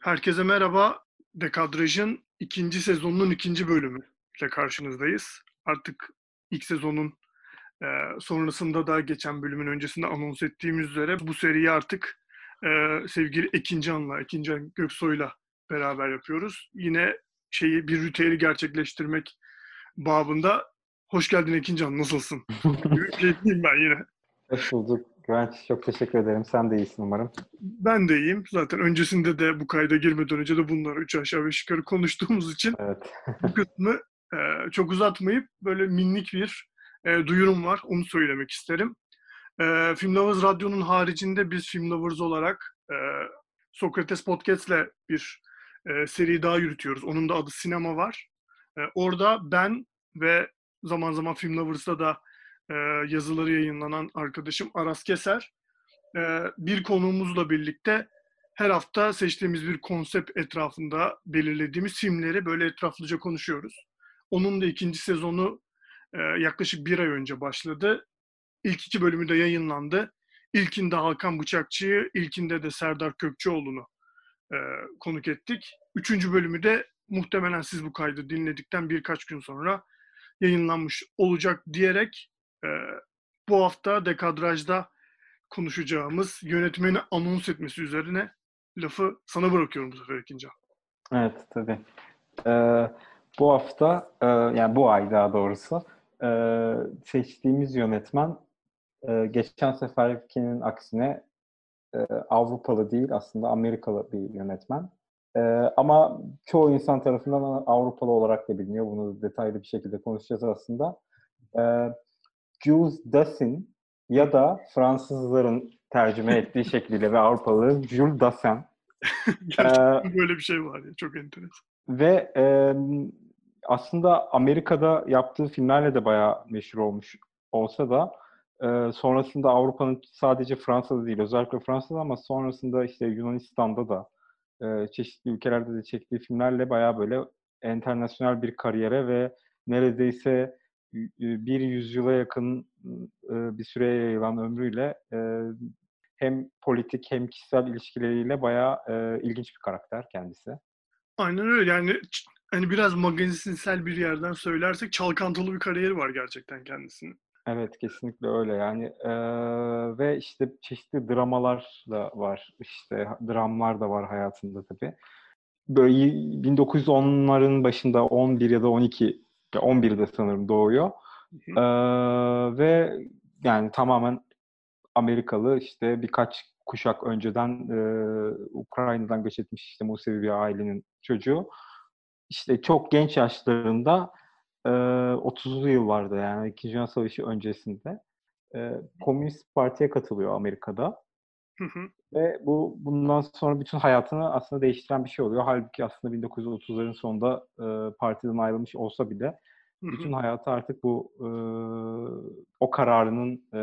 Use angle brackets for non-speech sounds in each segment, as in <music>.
Herkese merhaba. Dekadraj'ın ikinci sezonunun ikinci bölümü ile karşınızdayız. Artık ilk sezonun e, sonrasında da geçen bölümün öncesinde anons ettiğimiz üzere bu seriyi artık e, sevgili Ekincan'la, Ekincan Göksoy'la beraber yapıyoruz. Yine şeyi bir ritüeli gerçekleştirmek babında. Hoş geldin Ekincan, nasılsın? <laughs> Keyifliyim ben yine. Hoş bulduk. Güvenç çok teşekkür ederim. Sen de iyisin umarım. Ben de iyiyim. Zaten öncesinde de bu kayda girmeden önce de bunları üç aşağı beş yukarı konuştuğumuz için Evet. bu <laughs> kısmı e, çok uzatmayıp böyle minnik bir e, duyurum var. Onu söylemek isterim. E, Film Lovers Radyo'nun haricinde biz Film Lovers olarak e, Sokrates Podcast'le bir e, seri daha yürütüyoruz. Onun da adı Sinema var. E, orada ben ve zaman zaman Film Lovers'ta da e, yazıları yayınlanan arkadaşım Aras Keser e, bir konuğumuzla birlikte her hafta seçtiğimiz bir konsept etrafında belirlediğimiz filmleri böyle etraflıca konuşuyoruz. Onun da ikinci sezonu e, yaklaşık bir ay önce başladı. İlk iki bölümü de yayınlandı. İlkinde Hakan Bıçakçı'yı, ilkinde de Serdar Kökçeoğlu'nu e, konuk ettik. Üçüncü bölümü de muhtemelen siz bu kaydı dinledikten birkaç gün sonra yayınlanmış olacak diyerek e, bu hafta Dekadraj'da konuşacağımız yönetmeni anons etmesi üzerine lafı sana bırakıyorum bu sefer ikinci. Evet tabii. Ee, bu hafta, e, yani bu ay daha doğrusu e, seçtiğimiz yönetmen e, geçen seferkinin aksine e, Avrupalı değil aslında Amerikalı bir yönetmen. E, ama çoğu insan tarafından Avrupalı olarak da biliniyor. Bunu detaylı bir şekilde konuşacağız aslında. E, Jules Dassin ya da Fransızların tercüme ettiği <laughs> şekliyle ve Avrupalı Jules Dassin. <laughs> Gerçekten böyle bir şey var ya çok enteresan. Ve e, aslında Amerika'da yaptığı filmlerle de bayağı meşhur olmuş olsa da e, sonrasında Avrupa'nın sadece Fransa'da değil özellikle Fransa'da ama sonrasında işte Yunanistan'da da e, çeşitli ülkelerde de çektiği filmlerle bayağı böyle internasyonel bir kariyere ve neredeyse bir yüzyıla yakın bir süreye yayılan ömrüyle hem politik hem kişisel ilişkileriyle bayağı ilginç bir karakter kendisi. Aynen öyle yani hani biraz magazinsel bir yerden söylersek çalkantılı bir kariyeri var gerçekten kendisinin. Evet kesinlikle öyle yani ee, ve işte çeşitli dramalar da var işte dramlar da var hayatında tabii. Böyle 1910'ların başında 11 ya da 12 11'de sanırım doğuyor. Ee, ve yani tamamen Amerikalı işte birkaç kuşak önceden e, Ukrayna'dan göç etmiş işte Musevi bir ailenin çocuğu. İşte çok genç yaşlarında e, 30'lu yıllarda yani İkinci Dünya Savaşı öncesinde e, Komünist Parti'ye katılıyor Amerika'da. Hı hı. Ve bu bundan sonra bütün hayatını aslında değiştiren bir şey oluyor. Halbuki aslında 1930'ların sonunda e, partiden ayrılmış olsa bile bütün hayatı artık bu e, o kararının e,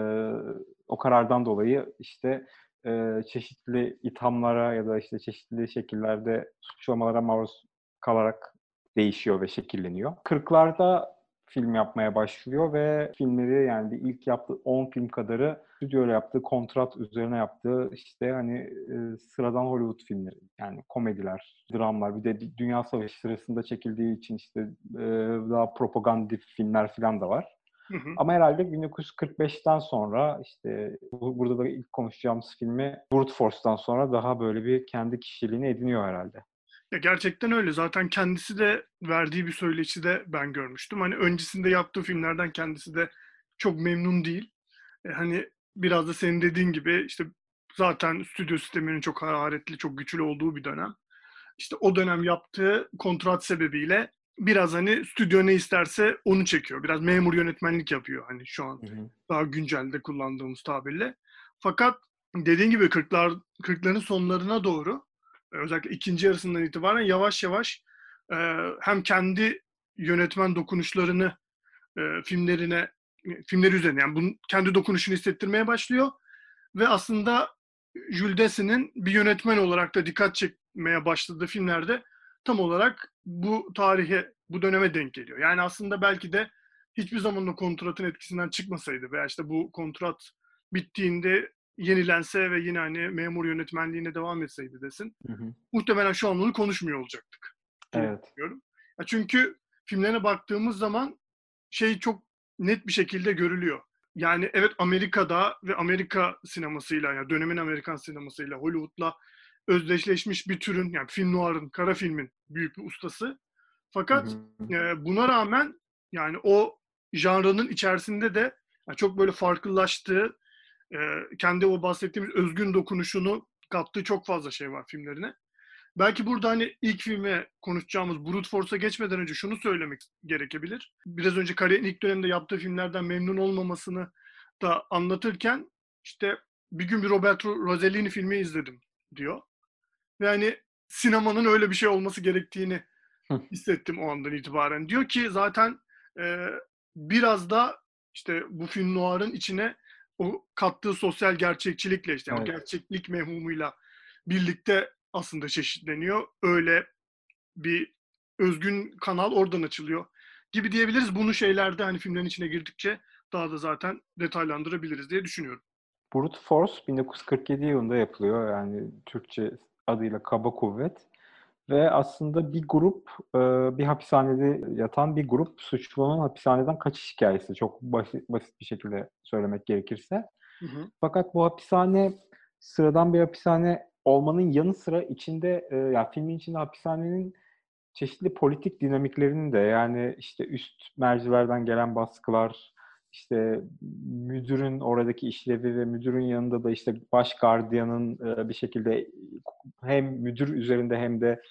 o karardan dolayı işte e, çeşitli ithamlara ya da işte çeşitli şekillerde suçlamalara maruz kalarak değişiyor ve şekilleniyor. 40'larda film yapmaya başlıyor ve filmleri yani ilk yaptığı 10 film kadarı stüdyoyla yaptığı kontrat üzerine yaptığı işte hani e, sıradan Hollywood filmleri yani komediler, dramlar bir de Dünya Savaşı sırasında çekildiği için işte e, daha propagandif filmler falan da var. Hı hı. Ama herhalde 1945'ten sonra işte bu, burada da ilk konuşacağımız filmi Brute Force'tan sonra daha böyle bir kendi kişiliğini ediniyor herhalde. Ya gerçekten öyle. Zaten kendisi de verdiği bir söyleşi de ben görmüştüm. Hani öncesinde yaptığı filmlerden kendisi de çok memnun değil. E, hani biraz da senin dediğin gibi işte zaten stüdyo sisteminin çok hararetli, çok güçlü olduğu bir dönem. İşte o dönem yaptığı kontrat sebebiyle biraz hani stüdyo ne isterse onu çekiyor. Biraz memur yönetmenlik yapıyor hani şu an Hı hı. daha güncelde kullandığımız tabirle. Fakat dediğin gibi 40'lar 40'ların sonlarına doğru özellikle ikinci yarısından itibaren yavaş yavaş e, hem kendi yönetmen dokunuşlarını e, filmlerine filmleri üzerine yani bunun kendi dokunuşunu hissettirmeye başlıyor ve aslında Jules Dessin'in bir yönetmen olarak da dikkat çekmeye başladığı filmlerde tam olarak bu tarihe, bu döneme denk geliyor. Yani aslında belki de hiçbir zaman o kontratın etkisinden çıkmasaydı veya işte bu kontrat bittiğinde yenilense ve yine hani memur yönetmenliğine devam etseydi desin. Hı hı. Muhtemelen şu an onu konuşmuyor olacaktık. Evet. Diyorum. Ya çünkü filmlerine baktığımız zaman şey çok net bir şekilde görülüyor. Yani evet Amerika'da ve Amerika sinemasıyla yani dönemin Amerikan sinemasıyla Hollywood'la özdeşleşmiş bir türün yani film noir'ın, kara filmin büyük bir ustası. Fakat e, buna rağmen yani o janrının içerisinde de yani çok böyle farklılaştığı, e, kendi o bahsettiğimiz özgün dokunuşunu kattığı çok fazla şey var filmlerine. Belki burada hani ilk filme konuşacağımız Brute Force'a geçmeden önce şunu söylemek gerekebilir. Biraz önce kariyerin ilk dönemde yaptığı filmlerden memnun olmamasını da anlatırken işte bir gün bir Roberto Rossellini filmi izledim diyor. Ve hani sinemanın öyle bir şey olması gerektiğini hissettim o andan itibaren. Diyor ki zaten e, biraz da işte bu film noir'ın içine o kattığı sosyal gerçekçilikle işte evet. o gerçeklik mehmumuyla birlikte aslında çeşitleniyor. Öyle bir özgün kanal oradan açılıyor gibi diyebiliriz. Bunu şeylerde hani filmlerin içine girdikçe daha da zaten detaylandırabiliriz diye düşünüyorum. Brute Force 1947 yılında yapılıyor. Yani Türkçe adıyla Kaba Kuvvet. Ve aslında bir grup, bir hapishanede yatan bir grup suçlunun hapishaneden kaçış hikayesi. Çok basit, basit bir şekilde söylemek gerekirse. Hı hı. Fakat bu hapishane sıradan bir hapishane olmanın yanı sıra içinde, yani filmin içinde hapishanenin çeşitli politik dinamiklerinin de yani işte üst mercilerden gelen baskılar, işte müdürün oradaki işlevi ve müdürün yanında da işte baş gardiyanın bir şekilde hem müdür üzerinde hem de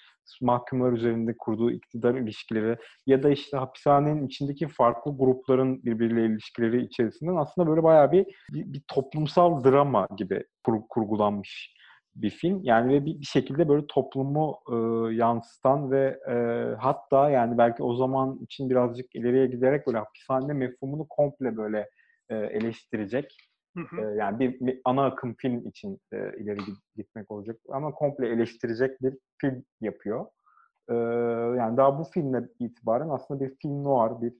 mahkumlar üzerinde kurduğu iktidar ilişkileri ya da işte hapishanenin içindeki farklı grupların birbiriyle ilişkileri içerisinden aslında böyle bayağı bir, bir, bir toplumsal drama gibi kur, kurgulanmış bir film. Yani ve bir, bir şekilde böyle toplumu e, yansıtan ve e, hatta yani belki o zaman için birazcık ileriye giderek böyle hapishane mefhumunu komple böyle e, eleştirecek. Hı hı. E, yani bir, bir ana akım film için e, ileri gitmek olacak ama komple eleştirecek bir film yapıyor. E, yani daha bu filmle itibaren aslında bir film noir, bir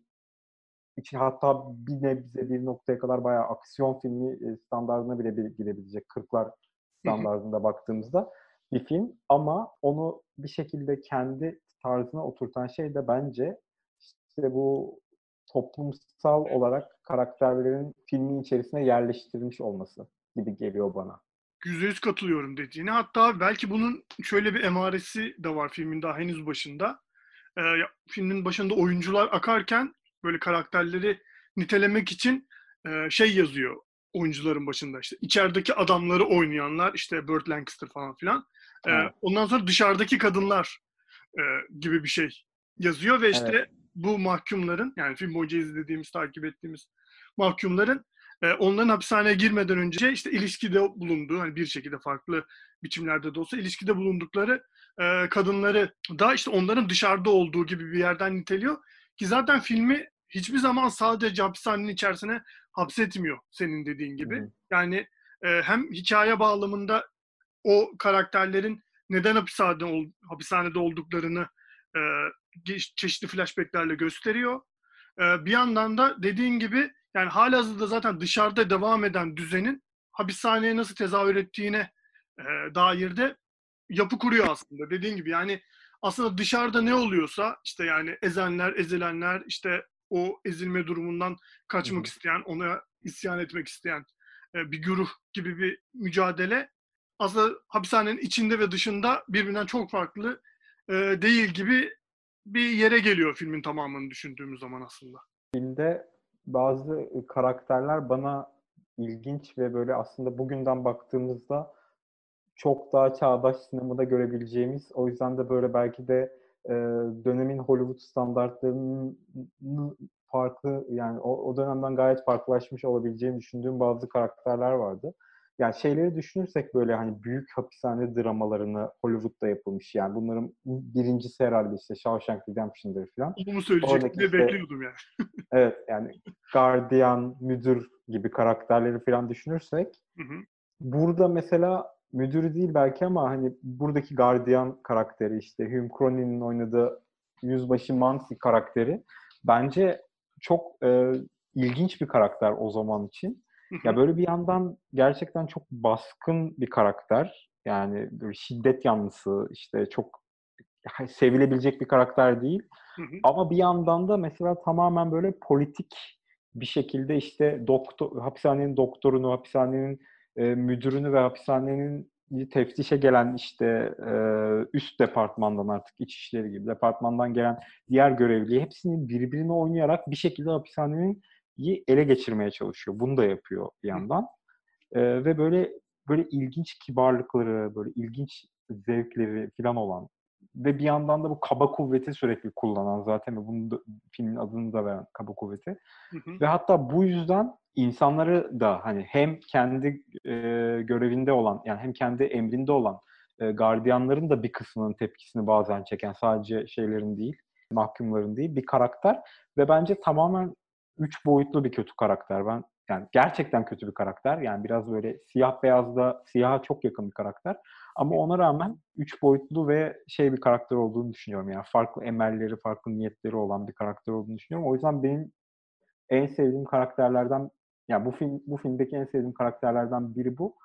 için hatta bir nebze bir noktaya kadar bayağı aksiyon filmi standartına bile girebilecek 40'lar standartında baktığımızda bir film ama onu bir şekilde kendi tarzına oturtan şey de bence işte bu toplumsal olarak karakterlerin filmin içerisine yerleştirilmiş olması gibi geliyor bana. %100 katılıyorum dediğine. Hatta belki bunun şöyle bir emaresi de var filmin daha henüz başında. Ee, filmin başında oyuncular akarken böyle karakterleri nitelemek için e, şey yazıyor oyuncuların başında işte içerideki adamları oynayanlar işte Burt Lancaster falan filan. Ee, ondan sonra dışarıdaki kadınlar e, gibi bir şey yazıyor ve işte evet. bu mahkumların yani film boyunca izlediğimiz, takip ettiğimiz mahkumların e, onların hapishaneye girmeden önce işte ilişkide bulunduğu hani bir şekilde farklı biçimlerde de olsa ilişkide bulundukları e, kadınları da işte onların dışarıda olduğu gibi bir yerden niteliyor ki zaten filmi hiçbir zaman sadece hapishanenin içerisine hapsetmiyor senin dediğin gibi. Hı-hı. Yani e, hem hikaye bağlamında o karakterlerin neden hapishanede, ol, hapishanede olduklarını e, çeşitli flashbacklerle gösteriyor. E, bir yandan da dediğin gibi yani halihazırda zaten dışarıda devam eden düzenin hapishaneye nasıl tezahür ettiğine e, dair de yapı kuruyor aslında. Dediğin gibi yani aslında dışarıda ne oluyorsa işte yani ezenler, ezilenler, işte o ezilme durumundan kaçmak Hı-hı. isteyen, ona isyan etmek isteyen e, bir güruh gibi bir mücadele aslında hapishanenin içinde ve dışında birbirinden çok farklı e, değil gibi bir yere geliyor filmin tamamını düşündüğümüz zaman aslında. Filmde bazı karakterler bana ilginç ve böyle aslında bugünden baktığımızda çok daha çağdaş sinemada görebileceğimiz o yüzden de böyle belki de e, dönemin Hollywood standartlarının farklı yani o, o dönemden gayet farklılaşmış olabileceğini düşündüğüm bazı karakterler vardı. Yani şeyleri düşünürsek böyle hani büyük hapishane dramalarını Hollywood'da yapılmış yani bunların birincisi herhalde işte Shawshank Redemption'dır falan. Bunu söyleyecektim işte, bekliyordum yani. <laughs> evet yani gardiyan, müdür gibi karakterleri falan düşünürsek hı hı. burada mesela müdürü değil belki ama hani buradaki gardiyan karakteri işte Hume Cronin'in oynadığı yüzbaşı Mansi karakteri bence çok e, ilginç bir karakter o zaman için. Ya böyle bir yandan gerçekten çok baskın bir karakter. Yani şiddet yanlısı, işte çok sevilebilecek bir karakter değil. Ama bir yandan da mesela tamamen böyle politik bir şekilde işte doktor hapishanenin doktorunu, hapishanenin e, müdürünü ve hapishanenin teftişe gelen işte e, üst departmandan artık iç işleri gibi departmandan gelen diğer görevliyi hepsini birbirine oynayarak bir şekilde hapishanenin ele geçirmeye çalışıyor. Bunu da yapıyor bir yandan. E, ve böyle böyle ilginç kibarlıkları, böyle ilginç zevkleri falan olan ve bir yandan da bu kaba kuvveti sürekli kullanan zaten ve bunun da, filmin adını da veren kaba kuvveti. Hı hı. Ve hatta bu yüzden insanları da hani hem kendi e, görevinde olan yani hem kendi emrinde olan e, gardiyanların da bir kısmının tepkisini bazen çeken sadece şeylerin değil, mahkumların değil bir karakter ve bence tamamen üç boyutlu bir kötü karakter. Ben yani gerçekten kötü bir karakter. Yani biraz böyle siyah beyazda siyaha çok yakın bir karakter. Ama ona rağmen üç boyutlu ve şey bir karakter olduğunu düşünüyorum. Yani farklı emelleri, farklı niyetleri olan bir karakter olduğunu düşünüyorum. O yüzden benim en sevdiğim karakterlerden yani bu film bu filmdeki en sevdiğim karakterlerden biri bu.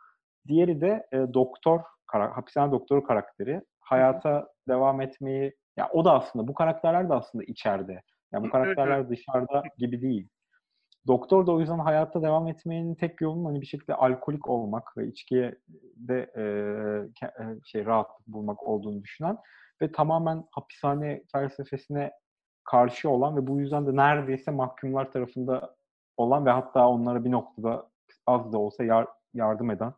Diğeri de e, doktor, hapishane doktoru karakteri. Hayata devam etmeyi ya o da aslında bu karakterler de aslında içeride. Yani bu karakterler dışarıda gibi değil. Doktor da o yüzden hayatta devam etmenin tek yolunun hani bir şekilde alkolik olmak ve içkiye de e, şey rahatlık bulmak olduğunu düşünen ve tamamen hapishane felsefesine karşı olan ve bu yüzden de neredeyse mahkumlar tarafında olan ve hatta onlara bir noktada az da olsa yar, yardım eden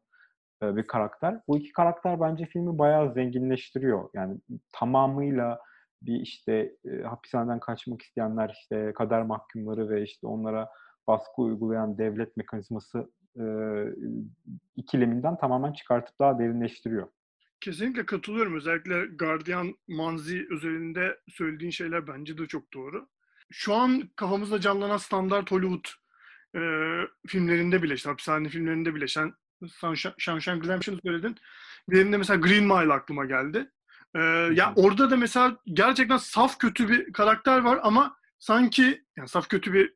e, bir karakter. Bu iki karakter bence filmi bayağı zenginleştiriyor. Yani tamamıyla bir işte e, hapishaneden kaçmak isteyenler işte kader mahkumları ve işte onlara baskı uygulayan devlet mekanizması e, ikileminden tamamen çıkartıp daha derinleştiriyor. Kesinlikle katılıyorum. Özellikle Guardian Manzi üzerinde söylediğin şeyler bence de çok doğru. Şu an kafamızda canlanan standart Hollywood e, filmlerinde bile, işte hapishane filmlerinde bile, sen Shawshank Redemption'ı söyledin. Benim de mesela Green Mile aklıma geldi. Ee, ya orada da mesela gerçekten saf kötü bir karakter var ama sanki yani saf kötü bir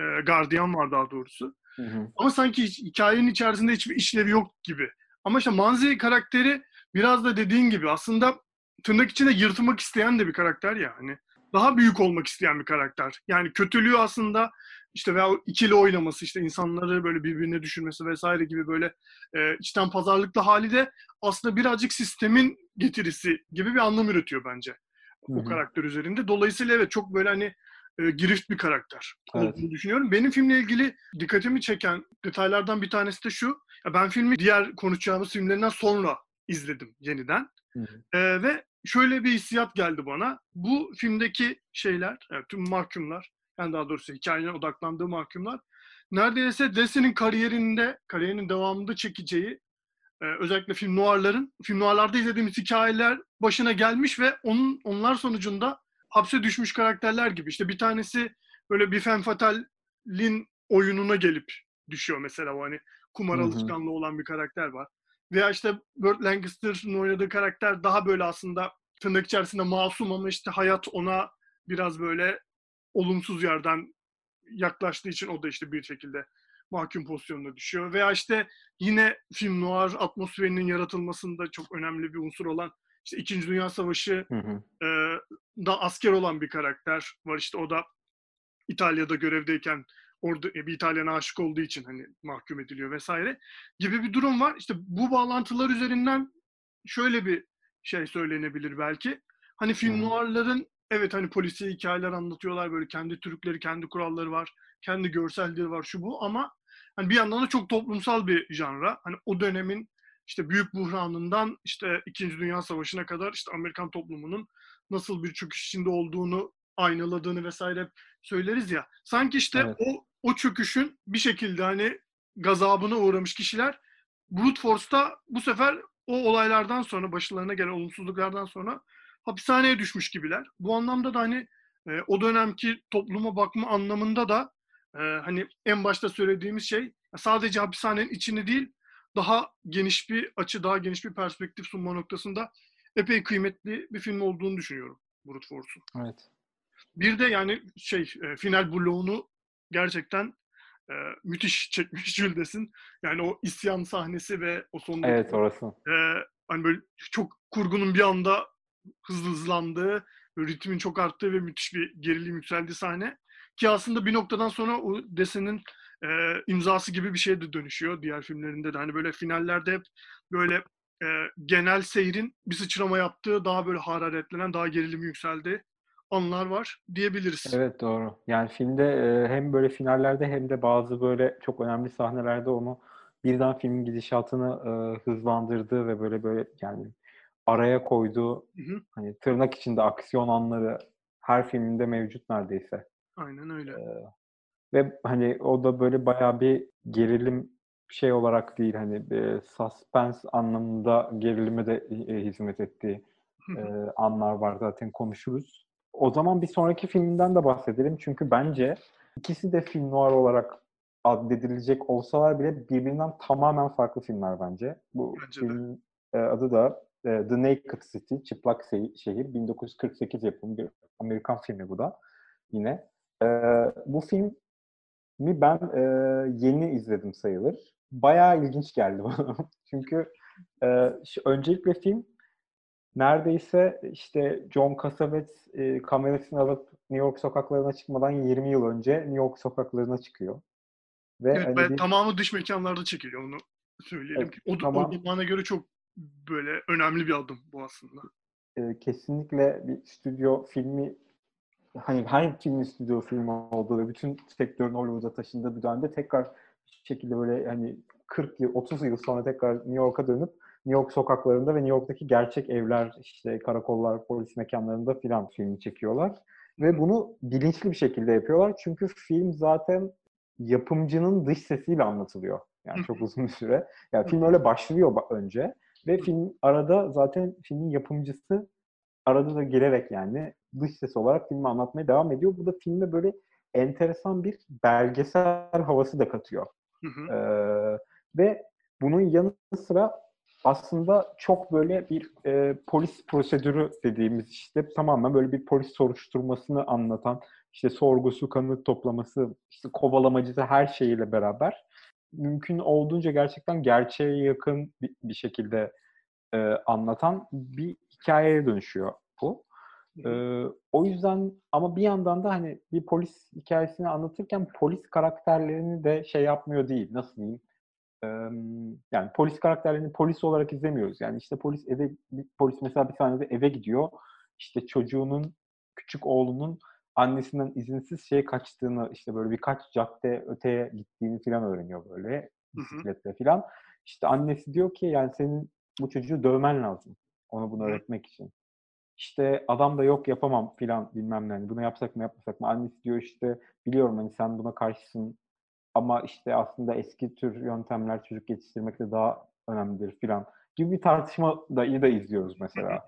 e, gardiyan var daha doğrusu. Hı hı. Ama sanki hikayenin içerisinde hiçbir işlevi yok gibi. Ama işte Manzi karakteri biraz da dediğin gibi aslında tırnak içinde yırtmak isteyen de bir karakter ya hani. Daha büyük olmak isteyen bir karakter. Yani kötülüğü aslında işte veya ikili oynaması işte insanları böyle birbirine düşürmesi vesaire gibi böyle e, içten pazarlıklı hali de aslında birazcık sistemin getirisi gibi bir anlam üretiyor bence. Hı-hı. O karakter üzerinde. Dolayısıyla evet çok böyle hani e, girift bir karakter evet. olduğunu düşünüyorum. Benim filmle ilgili dikkatimi çeken detaylardan bir tanesi de şu. Ya ben filmi diğer konuşacağımız filmlerinden sonra izledim yeniden. E, ve şöyle bir hissiyat geldi bana. Bu filmdeki şeyler, yani tüm mahkumlar, yani daha doğrusu hikayenin odaklandığı mahkumlar, neredeyse Desi'nin kariyerinde, kariyerinin devamında çekeceği e, özellikle film noirların, film noirlarda izlediğimiz hikayeler başına gelmiş ve onun onlar sonucunda hapse düşmüş karakterler gibi. İşte bir tanesi böyle bir femme fatale'in oyununa gelip düşüyor mesela o hani kumar alışkanlığı olan bir karakter var. Veya işte Burt Lancaster'ın oynadığı karakter daha böyle aslında tırnak içerisinde masum ama işte hayat ona biraz böyle olumsuz yerden yaklaştığı için o da işte bir şekilde mahkum pozisyonuna düşüyor. Veya işte yine film noir atmosferinin yaratılmasında çok önemli bir unsur olan işte İkinci Dünya Savaşı hı hı. E, da asker olan bir karakter var. İşte o da İtalya'da görevdeyken orada e, bir İtalyan aşık olduğu için hani mahkum ediliyor vesaire gibi bir durum var. İşte bu bağlantılar üzerinden şöyle bir şey söylenebilir belki. Hani film hmm. noirların evet hani polisi hikayeler anlatıyorlar böyle kendi türkleri, kendi kuralları var, kendi görselleri var şu bu ama hani bir yandan da çok toplumsal bir janra. Hani o dönemin işte büyük buhranından işte İkinci Dünya Savaşı'na kadar işte Amerikan toplumunun nasıl bir çöküş içinde olduğunu aynaladığını vesaire söyleriz ya. Sanki işte evet. o o çöküşün bir şekilde hani gazabına uğramış kişiler Brute Force'ta bu sefer o olaylardan sonra başlarına gelen olumsuzluklardan sonra hapishaneye düşmüş gibiler. Bu anlamda da hani e, o dönemki topluma bakma anlamında da e, hani en başta söylediğimiz şey sadece hapishanenin içini değil daha geniş bir açı, daha geniş bir perspektif sunma noktasında epey kıymetli bir film olduğunu düşünüyorum Brute Force'un. Evet. Bir de yani şey e, final bloğunu gerçekten e, müthiş çekmiş Jüldes'in. Yani o isyan sahnesi ve o sondaki Evet orası. e, hani böyle çok kurgunun bir anda hızlı hızlandığı, ritmin çok arttığı ve müthiş bir gerilim yükseldiği sahne. Ki aslında bir noktadan sonra o desenin e, imzası gibi bir şeye de dönüşüyor diğer filmlerinde de. Hani böyle finallerde hep böyle e, genel seyrin bir sıçrama yaptığı, daha böyle hararetlenen, daha gerilim yükseldiği anlar var diyebiliriz. Evet doğru. Yani filmde e, hem böyle finallerde hem de bazı böyle çok önemli sahnelerde onu birden filmin gidişatını e, hızlandırdığı ve böyle böyle yani araya koyduğu Hı hı. hani tırnak içinde aksiyon anları her filminde mevcut neredeyse. Aynen öyle. Ee, ve hani o da böyle bayağı bir gerilim şey olarak değil hani e, suspense anlamında gerilime de e, hizmet ettiği e, anlar var zaten konuşuruz. O zaman bir sonraki filminden de bahsedelim çünkü bence ikisi de film noir olarak addedilecek olsalar bile birbirinden tamamen farklı filmler bence. Bu Bence filmin e, adı da e, The Naked City, Çıplak Şehir. 1948 yapımı bir Amerikan filmi bu da yine. E, bu filmi ben e, yeni izledim sayılır. Bayağı ilginç geldi <laughs> bana. Çünkü e, öncelikle film neredeyse işte John Cassavetes e, kamerasını alıp New York sokaklarına çıkmadan 20 yıl önce New York sokaklarına çıkıyor. Ve Evet, hani ve bir- tamamı dış mekanlarda çekiliyor onu söyleyelim. Evet, ki. O, tamam. o zamana göre çok böyle önemli bir adım bu aslında. e, kesinlikle bir stüdyo filmi hani her filmin stüdyo filmi olduğu ve bütün sektörün Hollywood'a taşındığı bir dönemde tekrar bir şekilde böyle hani 40 yıl, 30 yıl sonra tekrar New York'a dönüp New York sokaklarında ve New York'taki gerçek evler, işte karakollar, polis mekanlarında filan filmi çekiyorlar. Ve bunu bilinçli bir şekilde yapıyorlar. Çünkü film zaten yapımcının dış sesiyle anlatılıyor. Yani çok uzun bir süre. Yani film öyle başlıyor ba- önce. Ve film arada zaten filmin yapımcısı arada da gelerek yani dış ses olarak filmi anlatmaya devam ediyor. Bu da filme böyle enteresan bir belgesel havası da katıyor. Hı hı. Ee, ve bunun yanı sıra aslında çok böyle bir e, polis prosedürü dediğimiz işte tamamen böyle bir polis soruşturmasını anlatan işte sorgusu, kanıt toplaması, işte kovalamacısı her şeyiyle beraber mümkün olduğunca gerçekten gerçeğe yakın bir, bir şekilde e, anlatan bir hikayeye dönüşüyor bu. Ee, o yüzden ama bir yandan da hani bir polis hikayesini anlatırken polis karakterlerini de şey yapmıyor değil. Nasıl diyeyim? Ee, yani polis karakterlerini polis olarak izlemiyoruz. Yani işte polis eve polis mesela bir sahnede eve gidiyor. İşte çocuğunun küçük oğlunun annesinden izinsiz şeye kaçtığını işte böyle birkaç cadde öteye gittiğini falan öğreniyor böyle bisikletle falan. İşte annesi diyor ki yani senin bu çocuğu dövmen lazım. Ona bunu öğretmek için. İşte adam da yok yapamam filan bilmem ne. Hani bunu yapsak mı yapmasak mı? Annesi diyor işte biliyorum hani sen buna karşısın ama işte aslında eski tür yöntemler çocuk yetiştirmekte daha önemlidir filan gibi bir tartışma da iyi de izliyoruz mesela.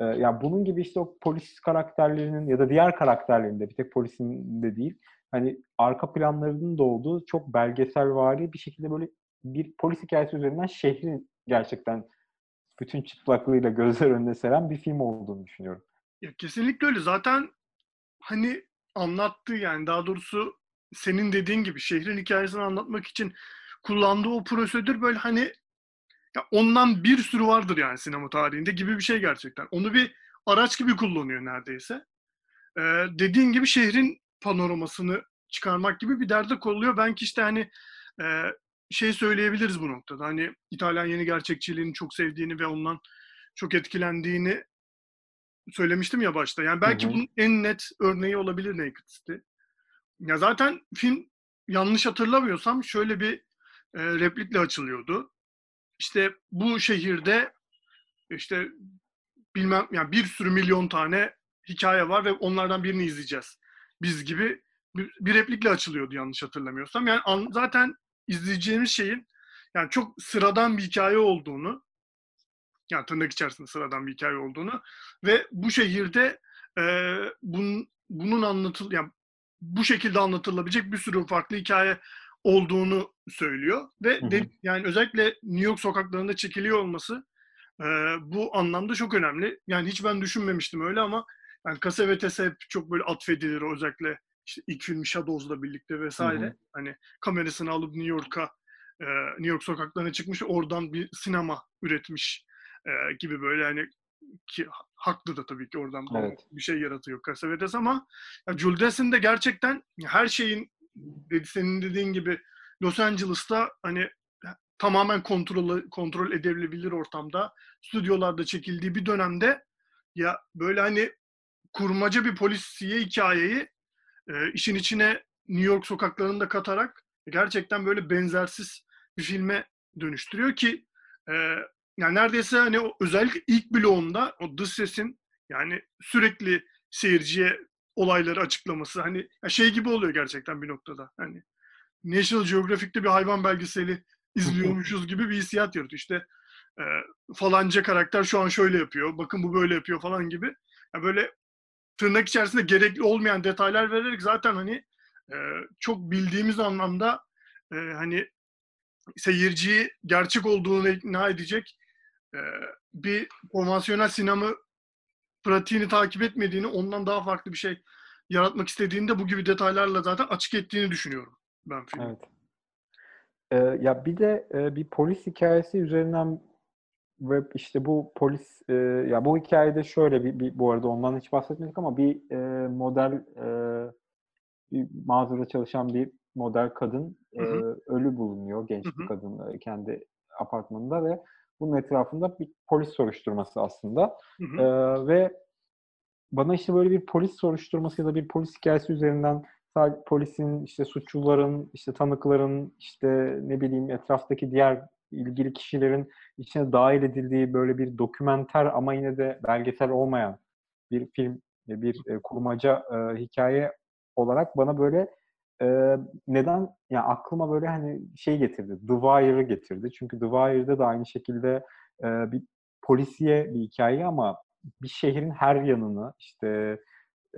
Ee, yani bunun gibi işte o polis karakterlerinin ya da diğer karakterlerin de bir tek polisin de değil hani arka planlarının da olduğu çok belgeselvari bir şekilde böyle bir polis hikayesi üzerinden şehrin gerçekten bütün çıplaklığıyla gözler önüne seren bir film olduğunu düşünüyorum. Ya kesinlikle öyle. Zaten hani anlattığı yani daha doğrusu senin dediğin gibi şehrin hikayesini anlatmak için kullandığı o prosedür böyle hani ya ondan bir sürü vardır yani sinema tarihinde gibi bir şey gerçekten. Onu bir araç gibi kullanıyor neredeyse. Ee, dediğin gibi şehrin panoramasını çıkarmak gibi bir derde kolluyor. Belki işte hani e, şey söyleyebiliriz bu noktada. Hani İtalyan yeni gerçekçiliğini çok sevdiğini ve ondan çok etkilendiğini söylemiştim ya başta. Yani belki Hı hı. bunun en net örneği olabilir Naked City. Ya zaten film yanlış hatırlamıyorsam şöyle bir e, replikle açılıyordu. İşte bu şehirde işte bilmem yani bir sürü milyon tane hikaye var ve onlardan birini izleyeceğiz. Biz gibi bir, bir replikle açılıyordu yanlış hatırlamıyorsam. Yani an- zaten izleyeceğimiz şeyin yani çok sıradan bir hikaye olduğunu yani tırnak içerisinde sıradan bir hikaye olduğunu ve bu şehirde e, bunun, bunun anlatıl yani bu şekilde anlatılabilecek bir sürü farklı hikaye olduğunu söylüyor ve Hı hı. de, yani özellikle New York sokaklarında çekiliyor olması e, bu anlamda çok önemli. Yani hiç ben düşünmemiştim öyle ama yani Cassavetes'e hep çok böyle atfedilir özellikle işte ilk film Shadows'la birlikte vesaire. Hı hı. Hani kamerasını alıp New York'a e, New York sokaklarına çıkmış oradan bir sinema üretmiş e, gibi böyle hani ki haklı da tabii ki oradan Evet. bir şey yaratıyor Cassavetes ama ya Jules Dessin de gerçekten her şeyin dedi senin dediğin gibi Los Angeles'ta hani tamamen kontrol kontrol edilebilir ortamda stüdyolarda çekildiği bir dönemde ya böyle hani kurmaca bir polisiye hikayeyi e, işin içine New York sokaklarında katarak gerçekten böyle benzersiz bir filme dönüştürüyor ki e, yani neredeyse hani o, özellikle ilk bloğunda o dış sesin yani sürekli seyirciye olayları açıklaması hani şey gibi oluyor gerçekten bir noktada. Hani National Geographic'te bir hayvan belgeseli izliyormuşuz gibi bir hissiyat yaratıyor. İşte e, falanca karakter şu an şöyle yapıyor, bakın bu böyle yapıyor falan gibi. Yani böyle tırnak içerisinde gerekli olmayan detaylar vererek zaten hani e, çok bildiğimiz anlamda e, hani seyirciyi gerçek olduğunu ikna edecek e, bir konvansiyonel sinema pratiğini takip etmediğini, ondan daha farklı bir şey yaratmak istediğinde bu gibi detaylarla zaten açık ettiğini düşünüyorum ben filmi. Evet. Ee, ya bir de e, bir polis hikayesi üzerinden ve işte bu polis e, ya bu hikayede şöyle bir, bir bu arada ondan hiç bahsetmedik ama bir e, model e, bir mağazada çalışan bir model kadın e, Hı hı. ölü bulunuyor. Genç bir kadın e, kendi apartmanında ve bunun etrafında bir polis soruşturması aslında. Hı E, ve bana işte böyle bir polis soruşturması ya da bir polis hikayesi üzerinden polisin, işte suçluların, işte tanıkların, işte ne bileyim etraftaki diğer ilgili kişilerin içine dahil edildiği böyle bir dokümenter ama yine de belgesel olmayan bir film, e, bir e, kurmaca e, hikaye olarak bana böyle e, neden yani aklıma böyle hani şey getirdi. The Wire'ı getirdi. Çünkü The Wire'da da aynı şekilde e, bir polisiye bir hikaye ama bir şehrin her yanını işte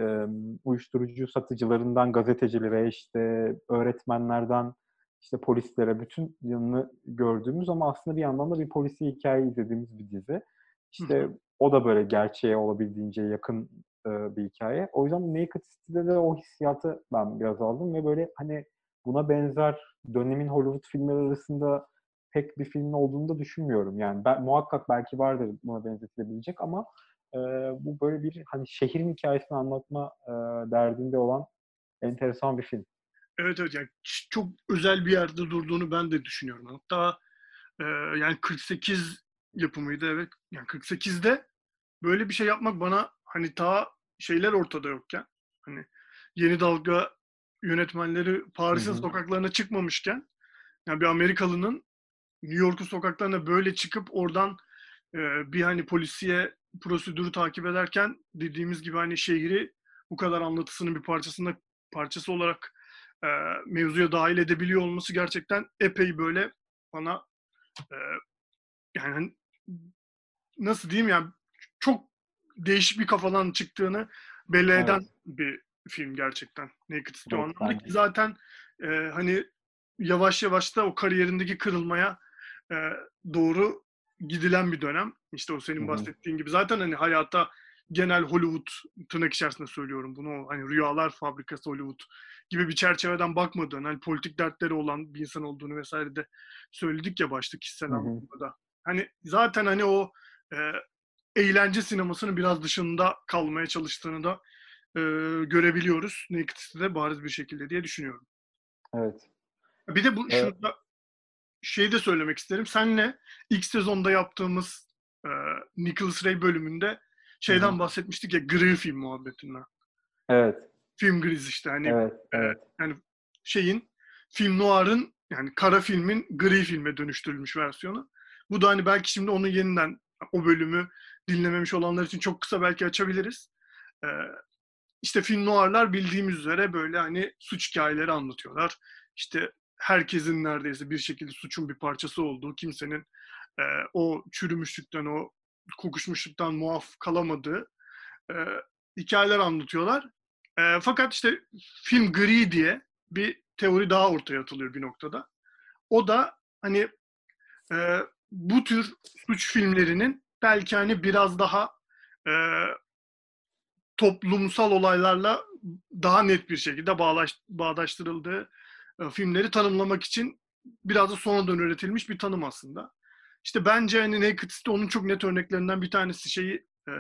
e, uyuşturucu satıcılarından gazetecilere işte öğretmenlerden işte polislere bütün yanını gördüğümüz ama aslında bir yandan da bir polisi hikaye izlediğimiz bir dizi. İşte o da böyle gerçeğe olabildiğince yakın e, bir hikaye. O yüzden Naked City'de de o hissiyatı ben biraz aldım ve böyle hani buna benzer dönemin Hollywood filmleri arasında pek bir filmin olduğunu da düşünmüyorum. Yani ben, muhakkak belki vardır buna benzetilebilecek ama e, bu böyle bir hani şehrin hikayesini anlatma e, derdinde olan enteresan bir film. Evet evet yani çok özel bir yerde durduğunu ben de düşünüyorum. Hatta e, yani 48 yapımıydı evet. Yani 48'de böyle bir şey yapmak bana hani ta şeyler ortada yokken hani yeni dalga yönetmenleri Paris'in sokaklarına çıkmamışken yani bir Amerikalının New York'un sokaklarına böyle çıkıp oradan e, bir hani polisiye prosedürü takip ederken dediğimiz gibi hani şehri bu kadar anlatısının bir parçasında parçası olarak e, mevzuya dahil edebiliyor olması gerçekten epey böyle bana e, yani hani nasıl diyeyim yani çok değişik bir kafadan çıktığını belli eden Evet. bir film gerçekten. Naked City Evet, anlamda ki zaten e, hani yavaş yavaş da o kariyerindeki kırılmaya e, doğru gidilen bir dönem. İşte o senin bahsettiğin gibi. Zaten hani hayata genel Hollywood tırnak içerisinde söylüyorum bunu. Hani rüyalar fabrikası Hollywood gibi bir çerçeveden bakmadığın, hani politik dertleri olan bir insan olduğunu vesaire de söyledik ya başta kişisel anlamda da. Hani zaten hani o e, eğlence sinemasının biraz dışında kalmaya çalıştığını da e, görebiliyoruz. Naked City'de bariz bir şekilde diye düşünüyorum. Evet. Bir de bu Evet. şunu da şey de söylemek isterim. Senle ilk sezonda yaptığımız e, Nicholas Ray bölümünde şeyden bahsetmiştik ya gri film muhabbetinden. Evet. Film griz işte hani Evet. Evet. yani şeyin film noir'ın yani kara filmin gri filme dönüştürülmüş versiyonu. Bu da hani belki şimdi onu yeniden o bölümü dinlememiş olanlar için çok kısa belki açabiliriz. E, işte film noir'lar bildiğimiz üzere böyle hani suç hikayeleri anlatıyorlar. İşte herkesin neredeyse bir şekilde suçun bir parçası olduğu, kimsenin e, o çürümüşlükten, o kokuşmuşluktan muaf kalamadığı e, hikayeler anlatıyorlar. E, fakat işte film gri diye bir teori daha ortaya atılıyor bir noktada. O da hani e, bu tür suç filmlerinin belki hani biraz daha e, toplumsal olaylarla daha net bir şekilde bağlaş, bağdaştırıldığı e, filmleri tanımlamak için biraz da sonradan üretilmiş bir tanım aslında. İşte bence hani Naked City onun çok net örneklerinden bir tanesi şeyi e,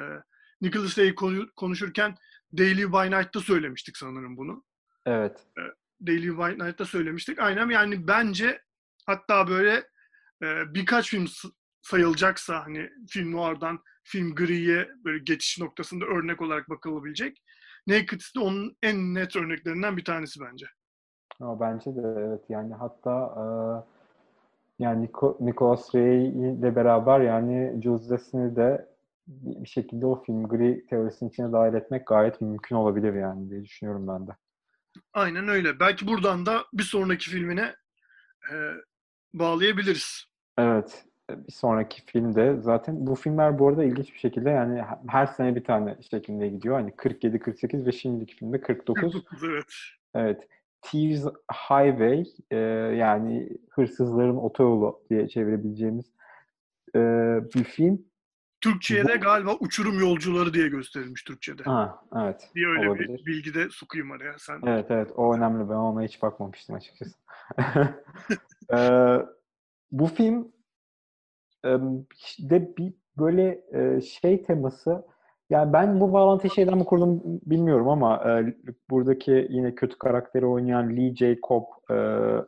Nicholas Ray konuşurken Daily by Night'ta söylemiştik sanırım bunu. Evet. E, Daily by Night'ta söylemiştik. Aynen yani bence hatta böyle e, birkaç film sayılacaksa hani film noir'dan film griye böyle geçiş noktasında örnek olarak bakılabilecek. Naked City onun en net örneklerinden bir tanesi bence. Ya, bence de evet yani hatta e, yani Nico, Nicholas Ray ile beraber yani Jules de bir şekilde o film gri teorisinin içine dahil etmek gayet mümkün olabilir yani diye düşünüyorum ben de. Aynen öyle. Belki buradan da bir sonraki filmine e, bağlayabiliriz. Evet. Bir sonraki filmde zaten bu filmler bu arada ilginç bir şekilde yani her sene bir tane şeklinde gidiyor. Hani 47, 48 ve şimdiki filmde 49. 49 evet. Evet. Thieves Highway e, yani hırsızların otoyolu diye çevirebileceğimiz e, bir film. Türkçe'ye de galiba uçurum yolcuları diye gösterilmiş Türkçe'de. Ha, evet. Bir öyle olabilir. bir bilgi de sokayım araya. Sen evet evet o önemli. Ben ona hiç bakmamıştım açıkçası. ee, <laughs> bu film de bir böyle şey teması yani ben bu bağlantıyı şeyden mi kurdum bilmiyorum ama e, buradaki yine kötü karakteri oynayan Lee J. Cobb, e,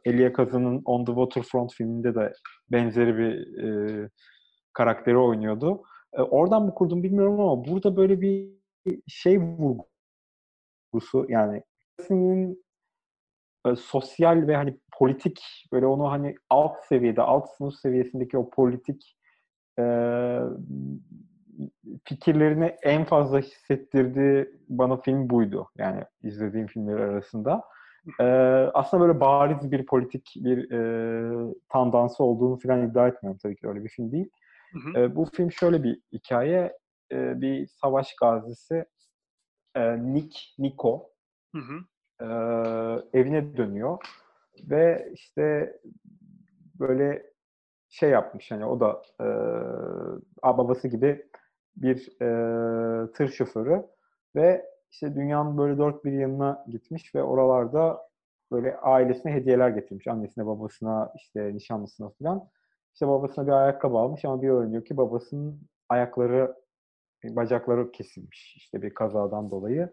Elia Kazan'ın On the Waterfront filminde de benzeri bir e, karakteri oynuyordu. E, oradan mı kurdum bilmiyorum ama burada böyle bir şey vurgusu yani senin e, sosyal ve hani politik böyle onu hani alt seviyede, alt sınıf seviyesindeki o politik e, fikirlerini en fazla hissettirdiği bana film buydu. Yani izlediğim filmler arasında. Ee, aslında böyle bariz bir politik bir e, tandansı olduğunu falan iddia etmiyorum tabii ki öyle bir film değil. Hı hı. E, bu film şöyle bir hikaye. E, bir savaş gazisi e, Nick, Nico hı hı. E, evine dönüyor ve işte böyle şey yapmış hani o da e, babası gibi bir e, tır şoförü ve işte dünyanın böyle dört bir yanına gitmiş ve oralarda böyle ailesine hediyeler getirmiş. Annesine, babasına, işte nişanlısına falan. İşte babasına bir ayakkabı almış ama bir öğreniyor ki babasının ayakları, bacakları kesilmiş işte bir kazadan dolayı.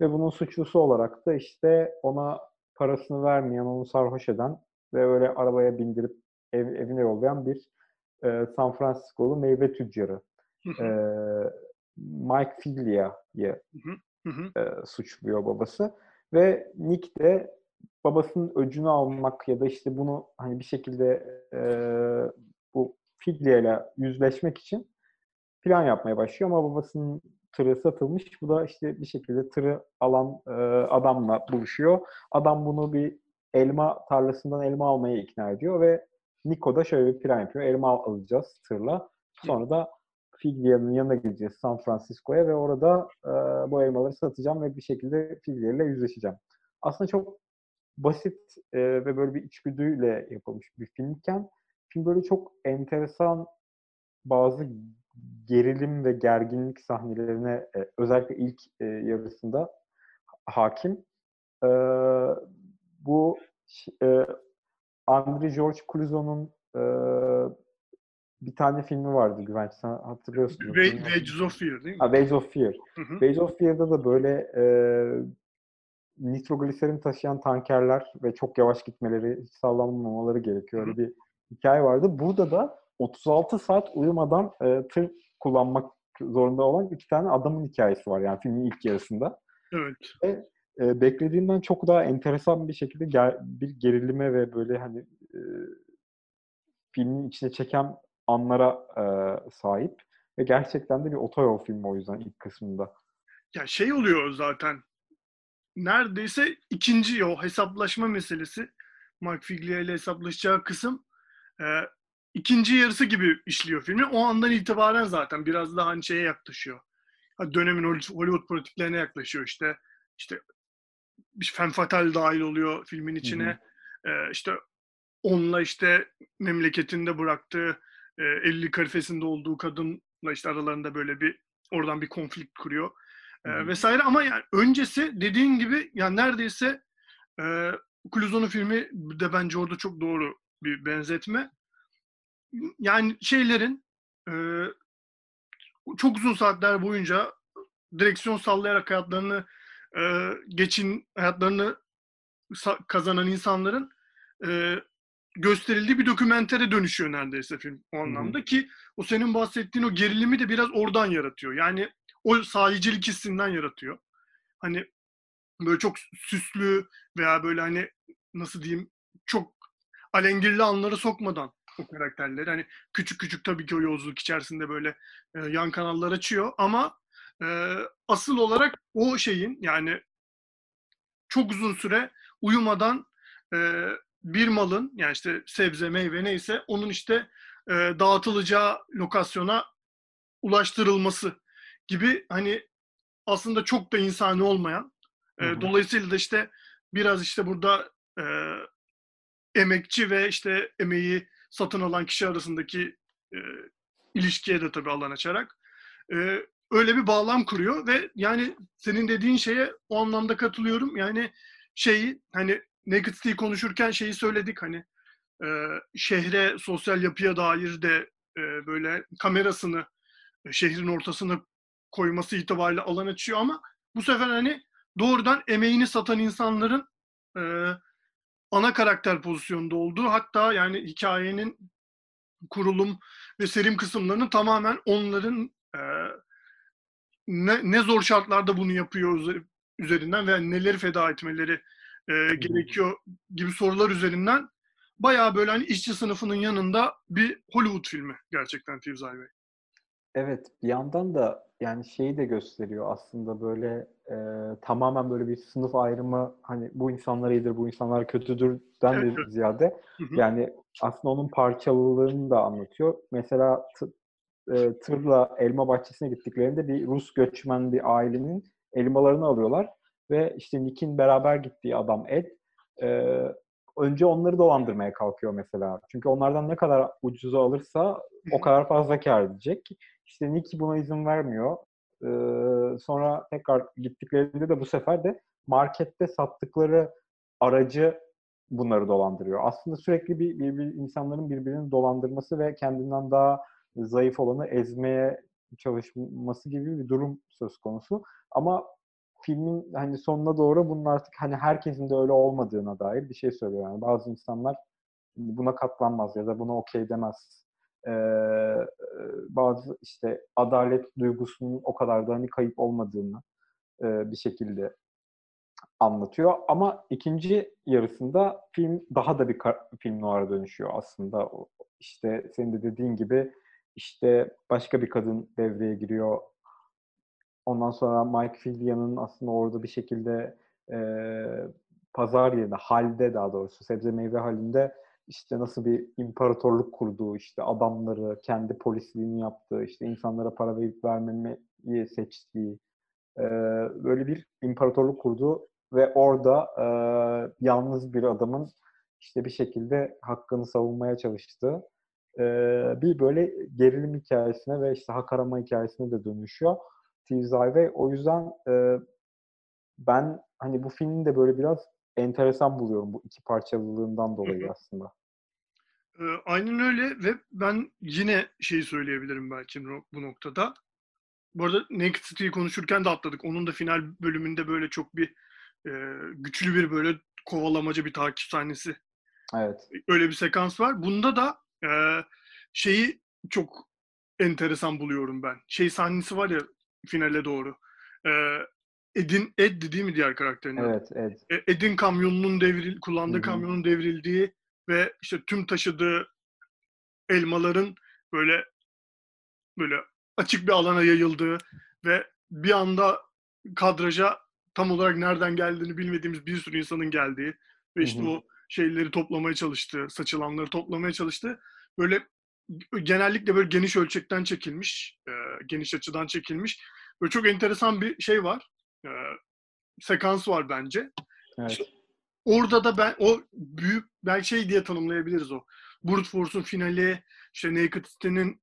Ve bunun suçlusu olarak da işte ona parasını vermeyen, onu sarhoş eden ve öyle arabaya bindirip ev, evine yollayan bir e, San Francisco'lu meyve tüccarı. E, Mike Figlia'yı e, suçluyor babası. Ve Nick de babasının öcünü almak ya da işte bunu hani bir şekilde e, bu Figlia ile yüzleşmek için plan yapmaya başlıyor ama babasının tırı satılmış. Bu da işte bir şekilde tırı alan e, adamla buluşuyor. Adam bunu bir elma tarlasından elma almaya ikna ediyor ve Nico da şöyle bir plan yapıyor. Elma alacağız tırla. Sonra da Figlia'nın yanına gideceğiz San Francisco'ya ve orada e, bu elmaları satacağım ve bir şekilde Figlia ile yüzleşeceğim. Aslında çok basit e, ve böyle bir içgüdüyle yapılmış bir filmken film böyle çok enteresan bazı gerilim ve gerginlik sahnelerine e, özellikle ilk e, yarısında hakim. E, bu e, André George Clouseau'nun e, bir tane filmi vardı Güvenç. Sen hatırlıyorsun. Wages of Fear değil mi? Ha, Wages of Fear. Wages of Fear'da da böyle e, nitrogliserin taşıyan tankerler ve çok yavaş gitmeleri, hiç sallanmamaları gerekiyor. Öyle bir hikaye vardı. Burada da 36 saat uyumadan e, tır kullanmak zorunda olan iki tane adamın hikayesi var yani filmin ilk yarısında. Evet. Ve e, beklediğimden çok daha enteresan bir şekilde ger, bir gerilime ve böyle hani e, filmin içine çeken anlara e, sahip ve gerçekten de bir otoyol filmi o yüzden ilk kısmında. Ya şey oluyor zaten neredeyse ikinci o hesaplaşma meselesi Mark Figlia ile hesaplaşacağı kısım e, ikinci yarısı gibi işliyor filmi. O andan itibaren zaten biraz daha hani şeye yaklaşıyor. Dönemin Hollywood politiklerine yaklaşıyor işte. İşte bir femme fatale dahil oluyor filmin içine. Hı hı. E, işte onunla işte memleketinde bıraktığı e, evlilik karifesinde olduğu kadınla işte aralarında böyle bir oradan bir konflikt kuruyor. e, vesaire ama yani öncesi dediğin gibi yani neredeyse e, Clouseau'nun filmi de bence orada çok doğru bir benzetme. Yani şeylerin e, çok uzun saatler boyunca direksiyon sallayarak hayatlarını e, geçin hayatlarını kazanan insanların e, gösterildiği bir dokümentere dönüşüyor neredeyse film o anlamda ki o senin bahsettiğin o gerilimi de biraz oradan yaratıyor. Yani o sahicilik hissinden yaratıyor. Hani böyle çok süslü veya böyle hani nasıl diyeyim çok alengirli anları sokmadan o karakterleri. Hani küçük küçük tabii ki o yolculuk içerisinde böyle e, yan kanallar açıyor ama e, asıl olarak o şeyin yani çok uzun süre uyumadan e, bir malın yani işte sebze meyve neyse onun işte e, dağıtılacağı lokasyona ulaştırılması gibi hani aslında çok da insani olmayan e, Hı hı. dolayısıyla da işte biraz işte burada e, emekçi ve işte emeği satın alan kişi arasındaki e, ilişkiye de tabii alan açarak e, öyle bir bağlam kuruyor ve yani senin dediğin şeye o anlamda katılıyorum. Yani şeyi hani Naked konuşurken şeyi söyledik hani e, şehre, sosyal yapıya dair de e, böyle kamerasını e, şehrin ortasına koyması itibariyle alan açıyor ama bu sefer hani doğrudan emeğini satan insanların e, ana karakter pozisyonda olduğu hatta yani hikayenin kurulum ve serim kısımlarının tamamen onların e, ne, ne zor şartlarda bunu yapıyor üze- üzerinden ve neleri feda etmeleri e, gerekiyor gibi sorular üzerinden bayağı böyle hani işçi sınıfının yanında bir Hollywood filmi gerçekten Thieves Highway. Evet, bir yandan da yani şeyi de gösteriyor aslında böyle e, tamamen böyle bir sınıf ayrımı hani bu insanlar iyidir, bu insanlar kötüdürden Evet, de ziyade Hı hı. yani aslında onun parçalılığını da anlatıyor. Mesela e, tırla elma bahçesine gittiklerinde bir Rus göçmen bir ailenin elmalarını alıyorlar ve işte Nick'in beraber gittiği adam Ed e, önce onları dolandırmaya kalkıyor mesela. Çünkü onlardan ne kadar ucuza alırsa o kadar fazla kar edecek. İşte Nick buna izin vermiyor. Ee, sonra tekrar gittiklerinde de bu sefer de markette sattıkları aracı bunları dolandırıyor. Aslında sürekli bir, bir, bir insanların birbirini dolandırması ve kendinden daha zayıf olanı ezmeye çalışması gibi bir durum söz konusu. Ama filmin hani sonuna doğru bunun artık hani herkesin de öyle olmadığına dair bir şey söylüyor. Yani bazı insanlar buna katlanmaz ya da buna okey demez. Ee, bazı işte adalet duygusunun o kadar da hani kayıp olmadığını e, bir şekilde anlatıyor. Ama ikinci yarısında film daha da bir film noir'a dönüşüyor aslında. İşte senin de dediğin gibi işte başka bir kadın devreye giriyor. Ondan sonra Mike Fillian'ın aslında orada bir şekilde e, pazar yerinde, halde daha doğrusu sebze meyve halinde işte nasıl bir imparatorluk kurduğu, işte adamları, kendi polisliğini yaptığı, işte insanlara para verip vermemeyi seçtiği, e, böyle bir imparatorluk kurduğu ve orada e, yalnız bir adamın işte bir şekilde hakkını savunmaya çalıştığı e, bir böyle gerilim hikayesine ve işte hak arama hikayesine de dönüşüyor. Thieves Highway. O yüzden e, ben hani bu filmi de böyle biraz enteresan buluyorum bu iki parçalılığından dolayı aslında. Ee, aynen öyle ve ben yine şeyi söyleyebilirim belki bu- bu noktada. Bu arada Naked City'yi konuşurken de atladık. Onun da final bölümünde böyle çok bir e, güçlü bir böyle kovalamacı bir takip sahnesi. Evet. Öyle bir sekans var. Bunda da e, şeyi çok enteresan buluyorum ben. Şey sahnesi var ya finale doğru. E, Ed'in, Ed değil mi diğer karakterin? Evet, Ed. E, Ed'in kamyonunun devril, kullandığı Hı hı. kamyonun devrildiği ve işte tüm taşıdığı elmaların böyle böyle açık bir alana yayıldığı ve bir anda kadraja tam olarak nereden geldiğini bilmediğimiz bir sürü insanın geldiği ve işte Hı hı. o şeyleri toplamaya çalıştığı, saçılanları toplamaya çalıştığı böyle genellikle böyle geniş ölçekten çekilmiş, e, geniş açıdan çekilmiş. Böyle çok enteresan bir şey var. E, sekans var bence. Evet. Orada da ben o büyük ben şey diye tanımlayabiliriz o. Brute Force'un finali, işte Naked City'nin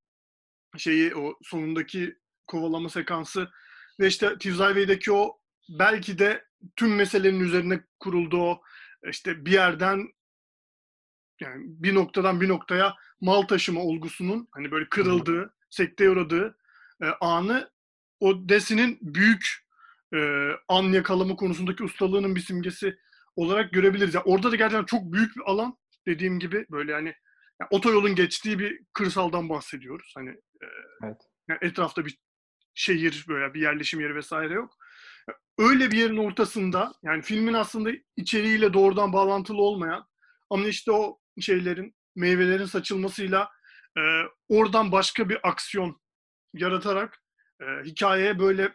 şeyi o sonundaki kovalama sekansı ve işte Highway'deki o belki de tüm meselenin üzerine kurulduğu o işte bir yerden yani bir noktadan bir noktaya mal taşıma olgusunun hani böyle kırıldığı, sekteye uğradığı e, anı o Desi'nin büyük e, an yakalama konusundaki ustalığının bir simgesi olarak görebiliriz. Yani orada da gerçekten çok büyük bir alan dediğim gibi böyle yani, yani otoyolun geçtiği bir kırsaldan bahsediyoruz. Hani e, evet. yani etrafta bir şehir böyle bir yerleşim yeri vesaire yok. Öyle bir yerin ortasında yani filmin aslında içeriğiyle doğrudan bağlantılı olmayan ama işte o şeylerin meyvelerin saçılmasıyla e, oradan başka bir aksiyon yaratarak e, hikayeye böyle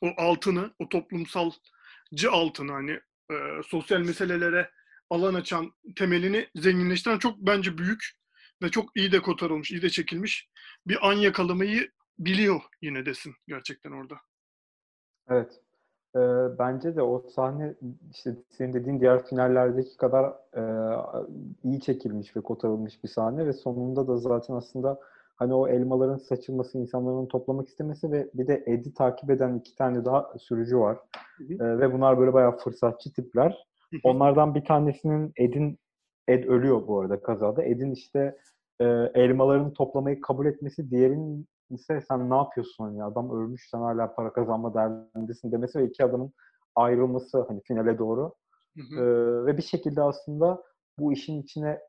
o altını, o toplumsalcı altını hani e, sosyal meselelere alan açan temelini zenginleştiren çok bence büyük ve çok iyi de kotarılmış, iyi de çekilmiş bir an yakalamayı biliyor yine desin gerçekten orada. Evet. E, bence de o sahne işte senin dediğin diğer finallerdeki kadar e, iyi çekilmiş ve kotarılmış bir sahne ve sonunda da zaten aslında hani o elmaların saçılması, insanların toplamak istemesi ve bir de Ed'i takip eden iki tane daha sürücü var. Hı hı. E, ve bunlar böyle bayağı fırsatçı tipler. Hı. Onlardan bir tanesinin Ed'in Ed ölüyor bu arada kazada. Ed'in işte e, elmalarını toplamayı kabul etmesi, diğerinin ise sen ne yapıyorsun ya adam ölmüş sen hala para kazanma derdindesin demesi ve iki adamın ayrılması hani finale doğru. Hı hı. Ee, ve bir şekilde aslında bu işin içine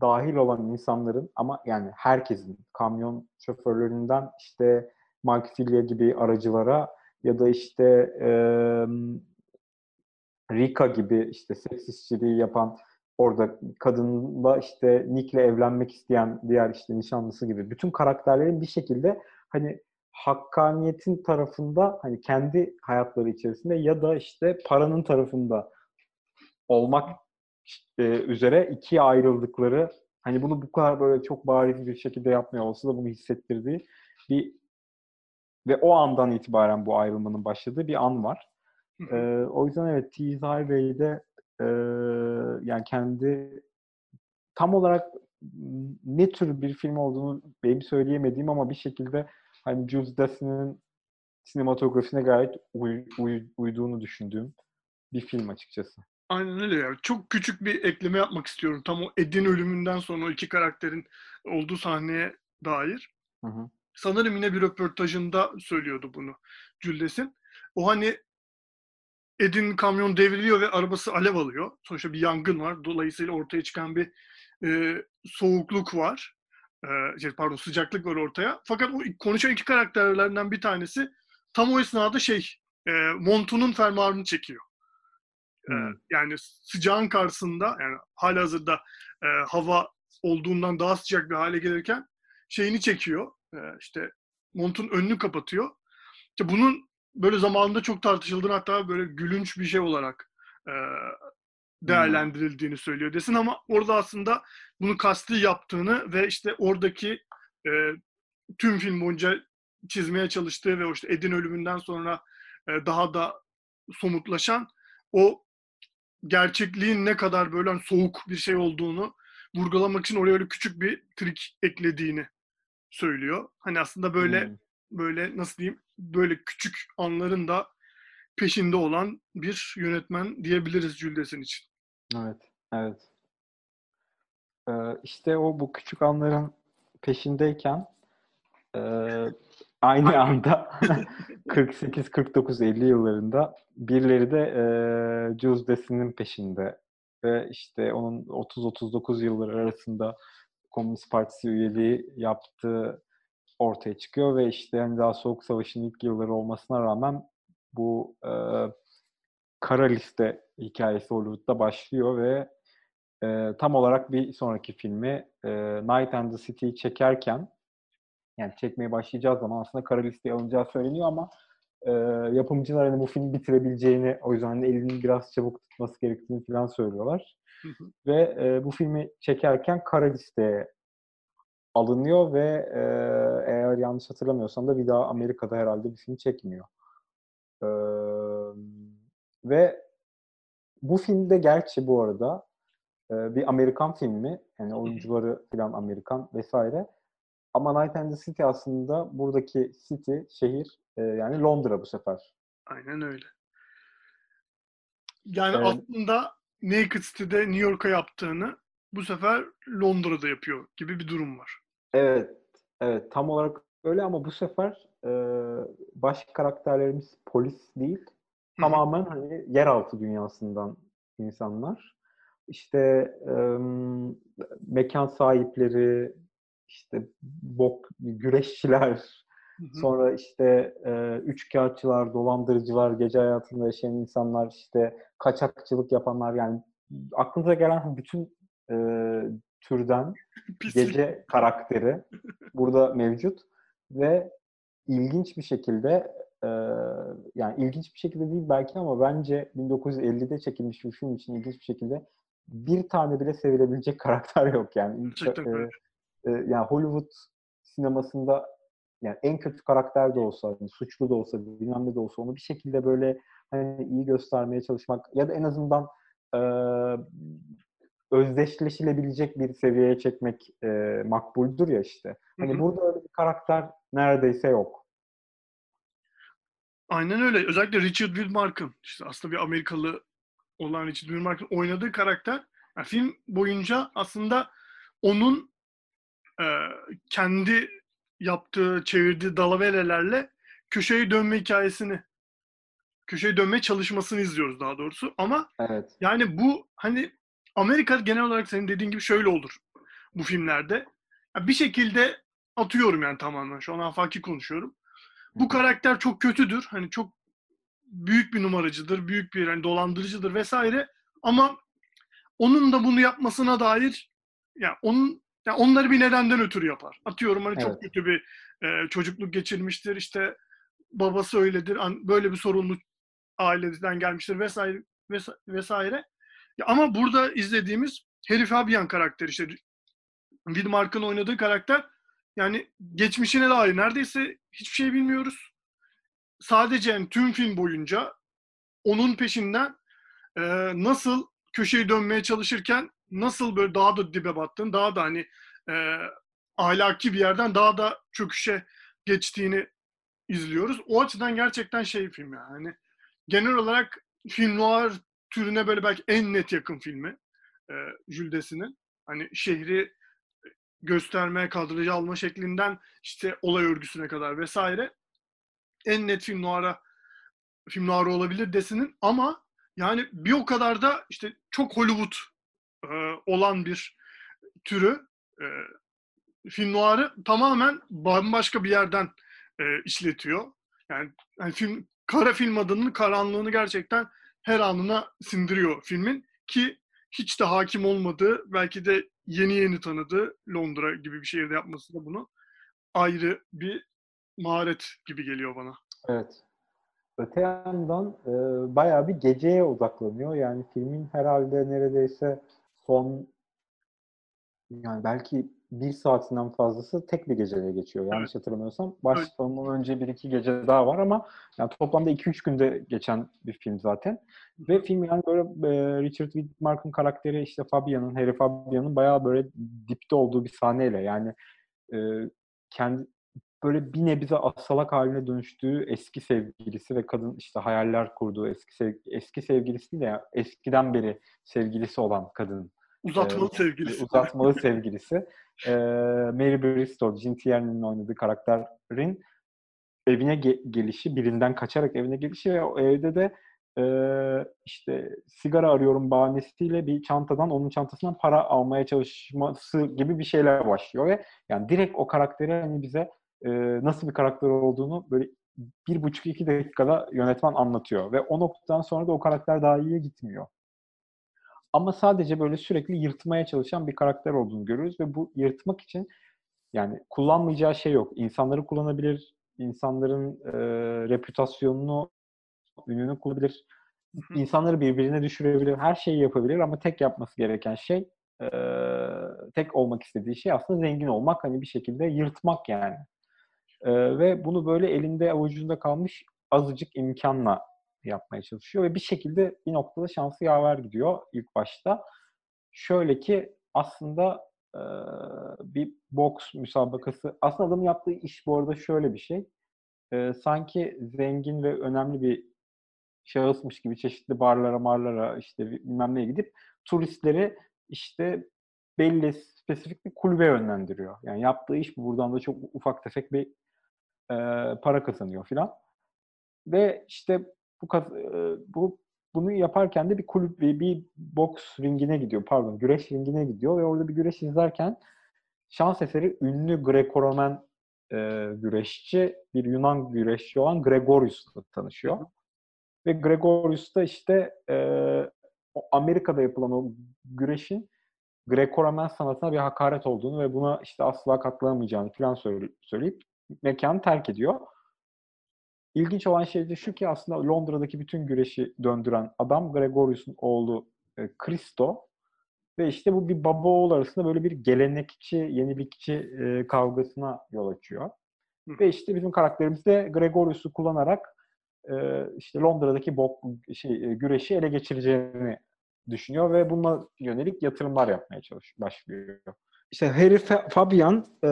dahil olan insanların ama yani herkesin kamyon şoförlerinden işte Mike Filia gibi aracılara ya da işte e, Rika gibi işte seks işçiliği yapan orada kadınla işte Nick'le evlenmek isteyen diğer işte nişanlısı gibi bütün karakterlerin bir şekilde hani hakkaniyetin tarafında hani kendi hayatları içerisinde ya da işte paranın tarafında olmak e, üzere ikiye ayrıldıkları hani bunu bu kadar böyle çok bariz bir şekilde yapmıyor olsa da bunu hissettirdiği bir ve o andan itibaren bu ayrılmanın başladığı bir an var. Ee, o yüzden evet Tease Highway'de e, yani kendi tam olarak ne tür bir film olduğunu benim söyleyemediğim ama bir şekilde hani Jules Dassin'in sinematografisine gayet uy, uy, uyduğunu düşündüğüm bir film açıkçası. Aynen öyle ya. Çok küçük bir ekleme yapmak istiyorum. Tam o Ed'in ölümünden sonra o iki karakterin olduğu sahneye dair. Hı hı. Sanırım yine bir röportajında söylüyordu bunu Juldes'in. O hani Ed'in kamyon devriliyor ve arabası alev alıyor. Sonuçta bir yangın var. Dolayısıyla ortaya çıkan bir e, soğukluk var. E, şey, pardon sıcaklık var ortaya. Fakat o konuşan iki karakterlerinden bir tanesi tam o esnada şey e, montunun fermuarını çekiyor. E, hmm. E, yani sıcağın karşısında yani halihazırda e, hava olduğundan daha sıcak bir hale gelirken şeyini çekiyor. E, işte montun önünü kapatıyor. İşte bunun böyle zamanında çok tartışıldığını hatta böyle gülünç bir şey olarak e, değerlendirildiğini söylüyor desin ama orada aslında bunu kasti yaptığını ve işte oradaki e, tüm film boyunca çizmeye çalıştığı ve işte Ed'in ölümünden sonra e, daha da somutlaşan o gerçekliğin ne kadar böyle hani soğuk bir şey olduğunu vurgulamak için oraya öyle küçük bir trik eklediğini söylüyor. Hani aslında böyle hmm. Böyle nasıl diyeyim böyle küçük anların da peşinde olan bir yönetmen diyebiliriz Cüldes'in için. Evet, evet. Ee, işte o bu küçük anların peşindeyken e, aynı <laughs> anda 48, 49, 50 yıllarında birileri de e, Jules peşinde ve işte onun 30-39 yılları arasında Komünist Partisi üyeliği yaptığı ortaya çıkıyor ve işte hani daha Soğuk Savaş'ın ilk yılları olmasına rağmen bu e, kara liste hikayesi Hollywood'da başlıyor ve e, tam olarak bir sonraki filmi e, Night and the City'yi çekerken yani çekmeye başlayacağı zaman aslında kara listeye alınacağı söyleniyor ama e, yapımcılar hani bu filmi bitirebileceğini o yüzden hani elinin biraz çabuk tutması gerektiğini falan söylüyorlar. Ve e, bu filmi çekerken kara listeye alınıyor ve e, eğer yanlış hatırlamıyorsam da bir daha Amerika'da herhalde bir film çekmiyor. E, ve bu filmde gerçi bu arada e, bir Amerikan filmi, yani oyuncuları falan Amerikan vesaire. ama Night and the City aslında buradaki city, şehir e, yani Londra bu sefer. Aynen öyle. Yani Evet. aslında Naked City'de New York'a yaptığını bu sefer Londra'da yapıyor gibi bir durum var. Evet, evet. Tam olarak öyle ama bu sefer e, baş karakterlerimiz polis değil, tamamen hani yeraltı dünyasından insanlar. İşte em, mekan sahipleri, işte bok güreşçiler, sonra işte e, üçkağıtçılar, dolandırıcılar, gece hayatında yaşayan insanlar, işte kaçakçılık yapanlar yani aklınıza gelen bütün e, türden <laughs> gece karakteri <laughs> burada mevcut ve ilginç bir şekilde e, yani ilginç bir şekilde değil belki ama bence 1950'de çekilmiş bir film için ilginç bir şekilde bir tane bile sevilebilecek <laughs> karakter yok yani. Gerçekten e, e, yani Hollywood sinemasında yani en kötü karakter de olsa, hani suçlu da olsa, bilmem ne de olsa onu bir şekilde böyle hani iyi göstermeye çalışmak ya da en azından e, özdeşleşilebilecek bir seviyeye çekmek e, makbuldür ya işte. Hani Hı hı. burada öyle bir karakter neredeyse yok. Aynen öyle. Özellikle Richard Widmark'ın işte aslında bir Amerikalı olan Richard Widmark'ın oynadığı karakter yani film boyunca aslında onun e, kendi yaptığı, çevirdiği dalavelelerle köşeye dönme hikayesini köşeye dönmeye çalışmasını izliyoruz daha doğrusu. Ama Evet. yani bu hani Amerika genel olarak senin dediğin gibi şöyle olur bu filmlerde. Ya bir şekilde atıyorum yani tamamen şu an afaki konuşuyorum. Bu karakter çok kötüdür. Hani çok büyük bir numaracıdır, büyük bir hani dolandırıcıdır vesaire. Ama onun da bunu yapmasına dair yani onun yani onları bir nedenden ötürü yapar. Atıyorum hani çok Evet. kötü bir e, çocukluk geçirmiştir. işte babası öyledir. an- Böyle bir sorunlu aileden gelmiştir vesaire vesa- vesaire. Ama burada izlediğimiz Harry Fabian karakteri işte Widmark'ın oynadığı karakter yani geçmişine dair neredeyse hiçbir şey bilmiyoruz. Sadece yani tüm film boyunca onun peşinden e, nasıl köşeyi dönmeye çalışırken nasıl böyle daha da dibe battığını, daha da hani e, ahlaki bir yerden daha da çöküşe geçtiğini izliyoruz. O açıdan gerçekten şey film yani. Genel olarak film noir türüne böyle belki en net yakın filmi e, Jules Dessin'in. Hani şehri gösterme, kadrajı alma şeklinden işte olay örgüsüne kadar vesaire en net film noir'a film noir olabilir Dessin'in ama yani bir o kadar da işte çok Hollywood e, olan bir türü e, film noir'ı tamamen bambaşka bir yerden e, işletiyor. Yani, yani film kara film adının karanlığını gerçekten her anına sindiriyor filmin ki hiç de hakim olmadığı belki de yeni yeni tanıdığı Londra gibi bir şehirde yapması da bunu ayrı bir maharet gibi geliyor bana. Evet. Öte yandan e, bayağı bir geceye odaklanıyor. Yani filmin herhalde neredeyse son yani belki bir saatinden fazlası tek bir gecede geçiyor. Yanlış Evet. hatırlamıyorsam. Başlamadan önce bir iki gece daha var ama yani toplamda 2-3 günde geçen bir film zaten. Ve film yani böyle e, Richard Widmark'ın karakteri işte Fabian'ın, Harry Fabian'ın bayağı böyle dipte olduğu bir sahneyle yani e, kendi böyle bir nebze asalak haline dönüştüğü eski sevgilisi ve kadın işte hayaller kurduğu eski sev- eski sevgilisi de ya, eskiden beri sevgilisi olan kadın Uzatmalı Ee, sevgilisi. uzatmalı sevgilisi e, Mary Bristol, Jean Tierney'nin oynadığı karakterin evine ge- gelişi, birinden kaçarak evine gelişi ve o evde de e, işte sigara arıyorum bahanesiyle bir çantadan, onun çantasından para almaya çalışması gibi bir şeyler başlıyor ve yani direkt o karakteri hani bize e, nasıl bir karakter olduğunu böyle bir buçuk iki dakikada yönetmen anlatıyor ve o noktadan sonra da o karakter daha iyiye gitmiyor. Ama sadece böyle sürekli yırtmaya çalışan bir karakter olduğunu görüyoruz ve bu yırtmak için yani kullanmayacağı şey yok. İnsanları kullanabilir, insanların e, reputasyonunu, ününü kullanabilir, insanları birbirine düşürebilir, her şeyi yapabilir ama tek yapması gereken şey, e, tek olmak istediği şey aslında zengin olmak, hani bir şekilde yırtmak yani. E, ve bunu böyle elinde avucunda kalmış azıcık imkanla yapmaya çalışıyor ve bir şekilde bir noktada şansı yaver gidiyor ilk başta. Şöyle ki aslında e, bir boks müsabakası. Aslında adamın yaptığı iş bu arada şöyle bir şey. E, sanki zengin ve önemli bir şahısmış gibi çeşitli barlara, marlara işte bilmem neye gidip turistleri işte belli spesifik bir kulübe yönlendiriyor. Yani yaptığı iş bu. Buradan da çok ufak tefek bir e, para kazanıyor filan. Ve işte bu, e, bu bunu yaparken de bir kulüp bir, bir boks ringine gidiyor. Pardon, güreş ringine gidiyor ve orada bir güreş izlerken şans eseri ünlü Greco-Roman e, güreşçi, bir Yunan güreşçi olan Gregorius'la tanışıyor. Ve Gregorius da işte e, Amerika'da yapılan o güreşin Greco-Roman sanatına bir hakaret olduğunu ve buna işte asla katlanamayacağını falan söyleyip mekanı terk ediyor. İlginç olan şey de şu ki aslında Londra'daki bütün güreşi döndüren adam Gregorius'un oğlu e, Christo ve işte bu bir baba oğul arasında böyle bir gelenekçi, yenilikçi e, kavgasına yol açıyor. Hı. Ve işte bizim karakterimiz de Gregorius'u kullanarak e, işte Londra'daki bok, şey, e, güreşi ele geçireceğini düşünüyor ve bununla yönelik yatırımlar yapmaya çalışıyor, başlıyor. İşte Harry Fabian e,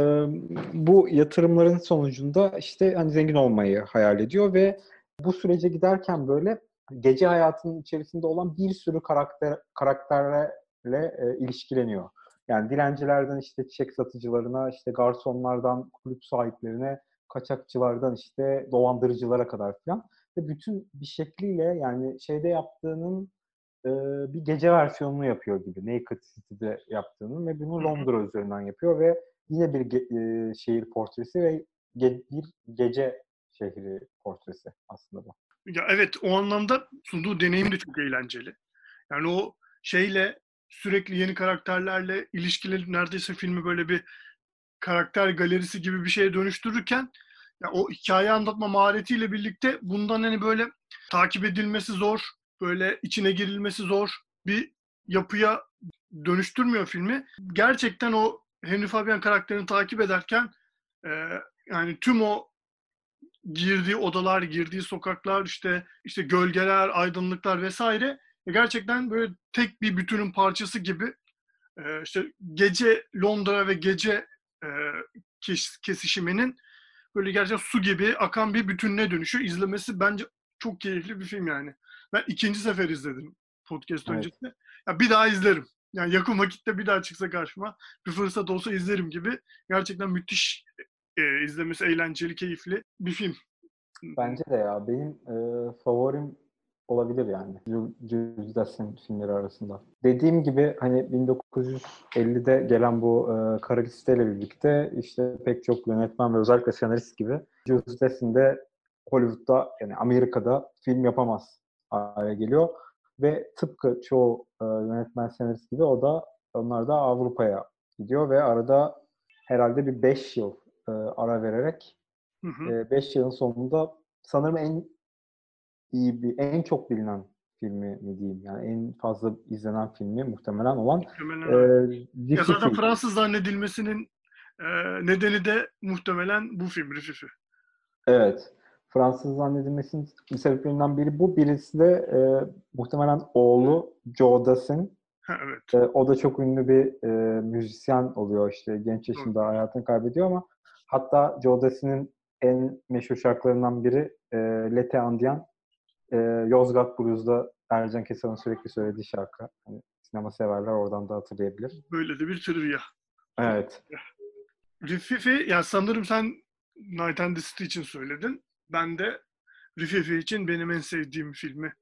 bu yatırımların sonucunda işte hani zengin olmayı hayal ediyor ve bu sürece giderken böyle gece hayatının içerisinde olan bir sürü karakter karakterle e, ilişkileniyor. Yani dilencilerden işte çiçek satıcılarına, işte garsonlardan kulüp sahiplerine, kaçakçılardan işte dolandırıcılara kadar falan. Ve bütün bir şekliyle yani şeyde yaptığının e, bir gece versiyonunu yapıyor gibi. Naked City'de yaptığının ve bunu Londra üzerinden yapıyor ve yine bir ge- e, şehir portresi ve ge- bir gece şehri portresi aslında bu. Ya evet o anlamda sunduğu deneyim de çok eğlenceli. Yani o şeyle sürekli yeni karakterlerle ilişkileri neredeyse filmi böyle bir karakter galerisi gibi bir şeye dönüştürürken ya o hikaye anlatma maharetiyle birlikte bundan hani böyle takip edilmesi zor, böyle içine girilmesi zor bir yapıya dönüştürmüyor filmi. Gerçekten o Henry Fabian karakterini takip ederken e, yani tüm o girdiği odalar, girdiği sokaklar, işte işte gölgeler, aydınlıklar vesaire gerçekten böyle tek bir bütünün parçası gibi e, işte gece Londra ve gece e, kes, kesişiminin böyle gerçekten su gibi akan bir bütününe dönüşüyor. İzlemesi bence çok keyifli bir film yani. Ben ikinci sefer izledim podcast evet. öncesi. Ya bir daha izlerim. Yani yakın vakitte bir daha çıksa karşıma bir fırsat olsa izlerim gibi. Gerçekten müthiş e, izlemesi eğlenceli, keyifli bir film. Bence de ya. Benim e, favorim olabilir yani. Jules Dassin filmleri arasında. Dediğim gibi hani 1950'de gelen bu e, kara listeyle birlikte işte pek çok yönetmen ve özellikle senarist gibi Jules Dassin de Hollywood'da yani Amerika'da film yapamaz hale geliyor. Ve tıpkı çoğu e, yönetmen senarist gibi o da onlar da Avrupa'ya gidiyor ve arada herhalde bir 5 yıl e, ara vererek 5 e, yılın sonunda sanırım en iyi bir en çok bilinen filmi mi diyeyim yani en fazla izlenen filmi muhtemelen olan muhtemelen. e, ya zaten Fransız zannedilmesinin e, nedeni de muhtemelen bu film Rififi. Evet. Fransız zannedilmesinin sebeplerinden biri bu. Birisi de e, muhtemelen oğlu Joe Dassin. evet. E, o da çok ünlü bir e, müzisyen oluyor işte genç yaşında evet. hayatını kaybediyor ama hatta Joe Dassin'in en meşhur şarkılarından biri e, Lete Andian e, Yozgat Blues'da Ercan Kesal'ın sürekli söylediği şarkı. Hani sinema severler oradan da hatırlayabilir. Böyle de bir trivia. Evet. Rififi, ya sanırım sen Night and the City için söyledin. Ben de Rififi için benim en sevdiğim filmi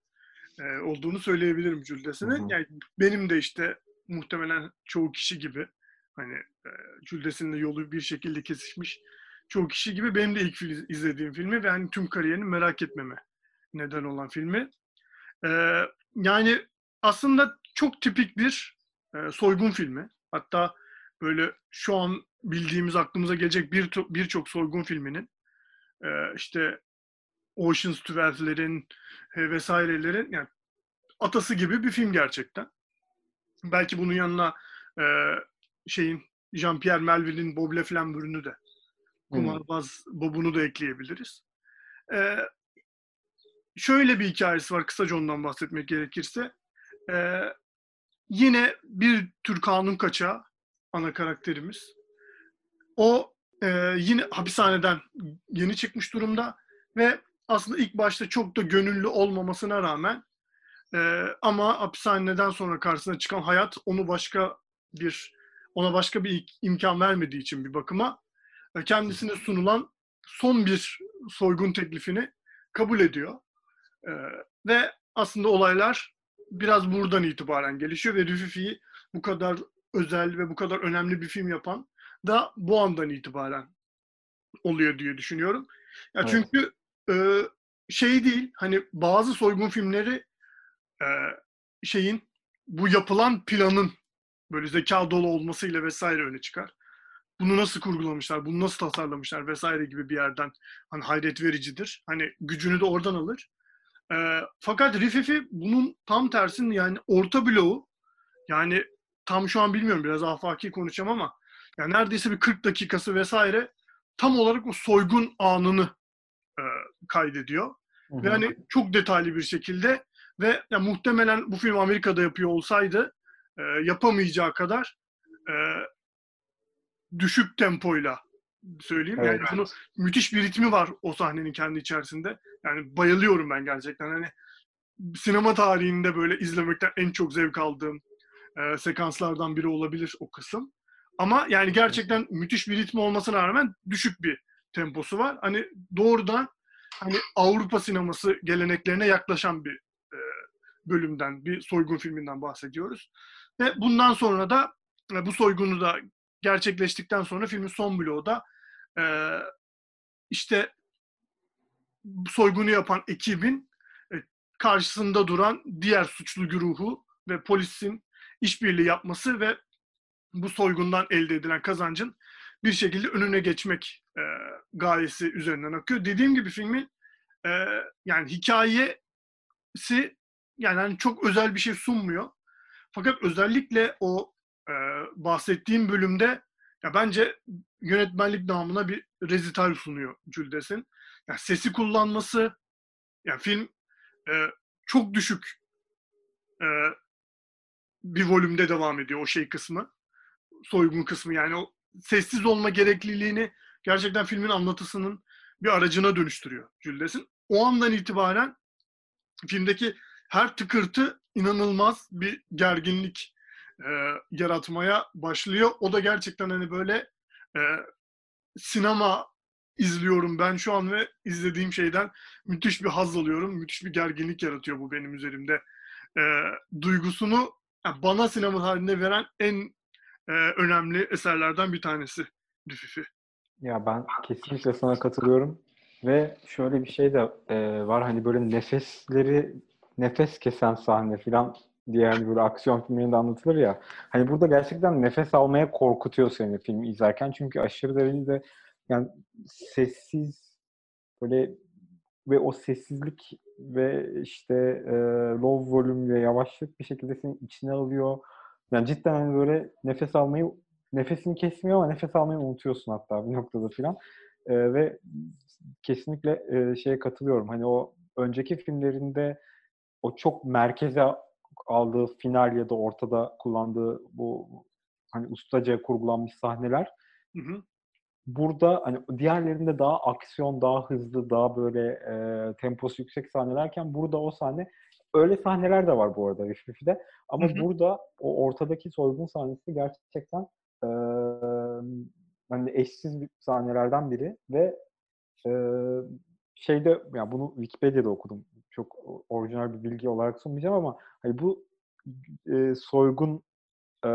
e, olduğunu söyleyebilirim Cüldesi'nin. Yani benim de işte muhtemelen çoğu kişi gibi hani e, Cüldesi'nin yolu bir şekilde kesişmiş çoğu kişi gibi benim de ilk izlediğim filmi ve hani tüm kariyerini merak etmeme neden olan filmi. Ee, yani aslında çok tipik bir e, soygun filmi. Hatta böyle şu an bildiğimiz aklımıza gelecek bir birçok soygun filminin e, işte Ocean's 12'lerin e, vesairelerin yani atası gibi bir film gerçekten. Belki bunun yanına e, şeyin Jean-Pierre Melville'in Bob Le Flambeur'ünü de kumarbaz hmm. Bob'unu da ekleyebiliriz. E, şöyle bir hikayesi var kısaca ondan bahsetmek gerekirse. Ee, yine bir tür kanun kaçağı ana karakterimiz. o e, yine hapishaneden yeni çıkmış durumda ve aslında ilk başta çok da gönüllü olmamasına rağmen e, ama hapishaneden sonra karşısına çıkan hayat onu başka bir ona başka bir imkan vermediği için bir bakıma e, kendisine sunulan son bir soygun teklifini kabul ediyor. E, ve aslında olaylar biraz buradan itibaren gelişiyor ve Rififi'yi bu kadar özel ve bu kadar önemli bir film yapan da bu andan itibaren oluyor diye düşünüyorum. Ya evet. çünkü e, şey değil hani bazı soygun filmleri e, şeyin bu yapılan planın böyle zeka dolu olmasıyla vesaire öne çıkar. Bunu nasıl kurgulamışlar, bunu nasıl tasarlamışlar vesaire gibi bir yerden hani hayret vericidir. Hani gücünü de oradan alır. E, fakat Rififi bunun tam tersinin yani orta bloğu yani tam şu an bilmiyorum biraz afaki konuşacağım ama yani neredeyse bir 40 dakikası vesaire tam olarak o soygun anını e, kaydediyor. Hı hı. Ve hani çok detaylı bir şekilde ve ya muhtemelen bu film Amerika'da yapıyor olsaydı e, yapamayacağı kadar e, düşük tempoyla söyleyeyim. Evet. Yani bunu müthiş bir ritmi var o sahnenin kendi içerisinde. Yani bayılıyorum ben gerçekten. Hani sinema tarihinde böyle izlemekten en çok zevk aldığım e, sekanslardan biri olabilir o kısım. Ama yani gerçekten müthiş bir ritmi olmasına rağmen düşük bir temposu var. Hani doğrudan hani Avrupa sineması geleneklerine yaklaşan bir e, bölümden, bir soygun filminden bahsediyoruz. Ve bundan sonra da e, bu soygunu da gerçekleştikten sonra filmin son bloğu da e, işte soygunu yapan ekibin e, karşısında duran diğer suçlu güruhu ve polisin işbirliği yapması ve bu soygundan elde edilen kazancın bir şekilde önüne geçmek e, gayesi üzerinden akıyor. Dediğim gibi filmin e, yani hikayesi yani hani çok özel bir şey sunmuyor. Fakat özellikle o e, bahsettiğim bölümde ya bence yönetmenlik namına bir rezital sunuyor Cüldes'in. Yani sesi kullanması, yani film e, çok düşük e, bir volümde devam ediyor o şey kısmı. Soygun kısmı yani o sessiz olma gerekliliğini gerçekten filmin anlatısının bir aracına dönüştürüyor Cüldes'in. O andan itibaren filmdeki her tıkırtı inanılmaz bir gerginlik e, yaratmaya başlıyor. O da gerçekten hani böyle e, sinema izliyorum ben şu an ve izlediğim şeyden müthiş bir haz alıyorum. Müthiş bir gerginlik yaratıyor bu benim üzerimde. E, duygusunu yani bana sinema halinde veren en e, önemli eserlerden bir tanesi Rififi. Ya ben kesinlikle sana katılıyorum. Ve şöyle bir şey de e, var hani böyle nefesleri nefes kesen sahne falan diye hani böyle aksiyon filmlerinde anlatılır ya. Hani burada gerçekten nefes almaya korkutuyor seni filmi izlerken. Çünkü aşırı derecede yani sessiz böyle ve o sessizlik ve işte e, low volume ve yavaşlık bir şekilde seni içine alıyor. Yani cidden hani böyle nefes almayı nefesini kesmiyor ama nefes almayı unutuyorsun hatta bir noktada filan. E, ve kesinlikle e, şeye katılıyorum. Hani o önceki filmlerinde o çok merkeze aldığı final ya da ortada kullandığı bu hani ustaca kurgulanmış sahneler hı hı. burada hani diğerlerinde daha aksiyon, daha hızlı, daha böyle e, temposu yüksek sahnelerken burada o sahne öyle sahneler de var bu arada Riffifi'de. Ama hı hı. burada o ortadaki soygun sahnesi gerçekten e, hani eşsiz bir sahnelerden biri ve e, şeyde yani bunu Wikipedia'da okudum çok orijinal bir bilgi olarak sunmayacağım ama hani bu e, soygun e,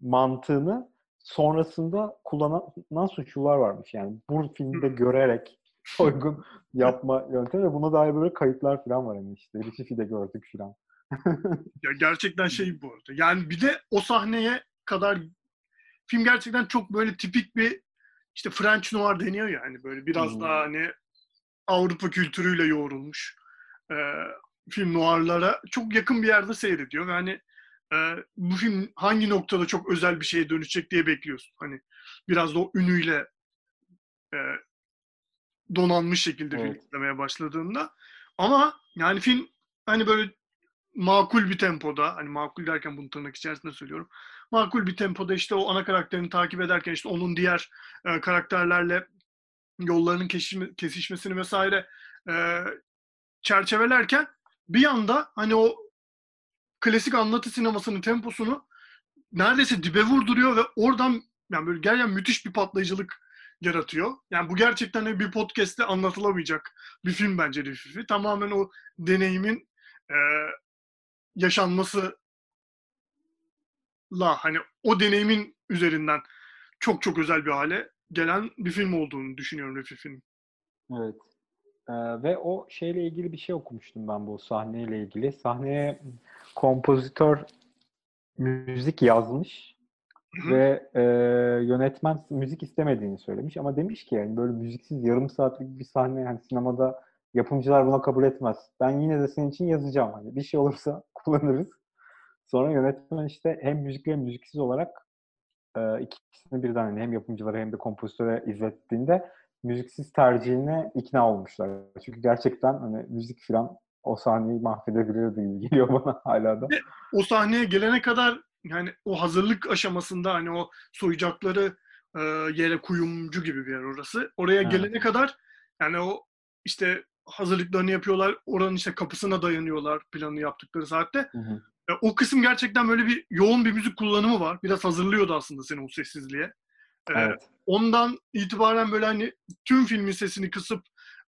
mantığını sonrasında kullanan suçlular varmış. Yani bu filmde görerek <laughs> soygun yapma yöntemi ve buna dair böyle kayıtlar falan var yani işte. Ricifi'de gördük falan. <laughs> ya gerçekten şey bu arada. Yani bir de o sahneye kadar film gerçekten çok böyle tipik bir işte French noir deniyor yani böyle biraz hmm. daha hani Avrupa kültürüyle yoğrulmuş e, film noirlara çok yakın bir yerde seyrediyor. Yani e, bu film hangi noktada çok özel bir şeye dönüşecek diye bekliyorsun. Hani biraz da o ünüyle e, donanmış şekilde evet. film izlemeye başladığında. Ama yani film hani böyle makul bir tempoda, hani makul derken bunu tırnak içerisinde söylüyorum. makul bir tempoda işte o ana karakterini takip ederken işte onun diğer e, karakterlerle yollarının kesişme, kesişmesini vesaire e, çerçevelerken bir anda hani o klasik anlatı sinemasının temposunu neredeyse dibe vurduruyor ve oradan yani böyle gerçekten müthiş bir patlayıcılık yaratıyor. Yani bu gerçekten bir podcast'te anlatılamayacak bir film bence Rififi. Tamamen o deneyimin e, yaşanması la hani o deneyimin üzerinden çok çok özel bir hale gelen bir film olduğunu düşünüyorum Rifif'in. Evet. Ee, ve o şeyle ilgili bir şey okumuştum ben bu sahneyle ilgili. Sahneye kompozitör müzik yazmış. Ve e, yönetmen müzik istemediğini söylemiş ama demiş ki yani böyle müziksiz yarım saatlik bir sahne yani sinemada yapımcılar buna kabul etmez. Ben yine de senin için yazacağım hani bir şey olursa <laughs> kullanırız. Sonra yönetmen işte hem müzikli hem müziksiz olarak e, ikisini birden hani hem yapımcılara hem de kompozitöre izlettiğinde müziksiz tercihine ikna olmuşlar. Çünkü gerçekten hani müzik falan o sahneyi mahvedebilirdi gibi geliyor bana <laughs> hala da. O sahneye gelene kadar yani o hazırlık aşamasında hani o soyacakları e, yere kuyumcu gibi bir yer orası. Oraya evet. gelene kadar yani o işte hazırlıklarını yapıyorlar. Oranın işte kapısına dayanıyorlar planı yaptıkları saatte. Hı hı. E, o kısım gerçekten böyle bir yoğun bir müzik kullanımı var. Biraz hazırlıyordu aslında seni o sessizliğe. E, evet. Ondan itibaren böyle hani tüm filmin sesini kısıp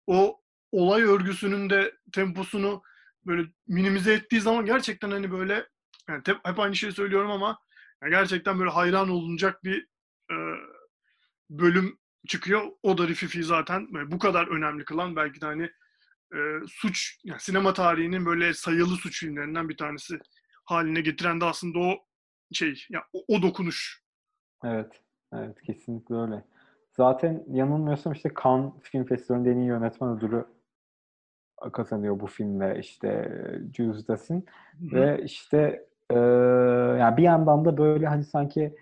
o olay örgüsünün de temposunu böyle minimize ettiği zaman gerçekten hani böyle yani hep, hep aynı şeyi söylüyorum ama yani gerçekten böyle hayran olunacak bir e, bölüm çıkıyor. O da Rififi zaten bu kadar önemli kılan belki de hani e, suç yani sinema tarihinin böyle sayılı suç filmlerinden bir tanesi haline getiren de aslında o şey ya o, o dokunuş. Evet. Evet kesinlikle öyle. Zaten yanılmıyorsam işte Cannes Film Festivali'nde en iyi yönetmen ödülü kazanıyor bu filmle işte Jules Dassin. Ve işte e, yani bir yandan da böyle hani sanki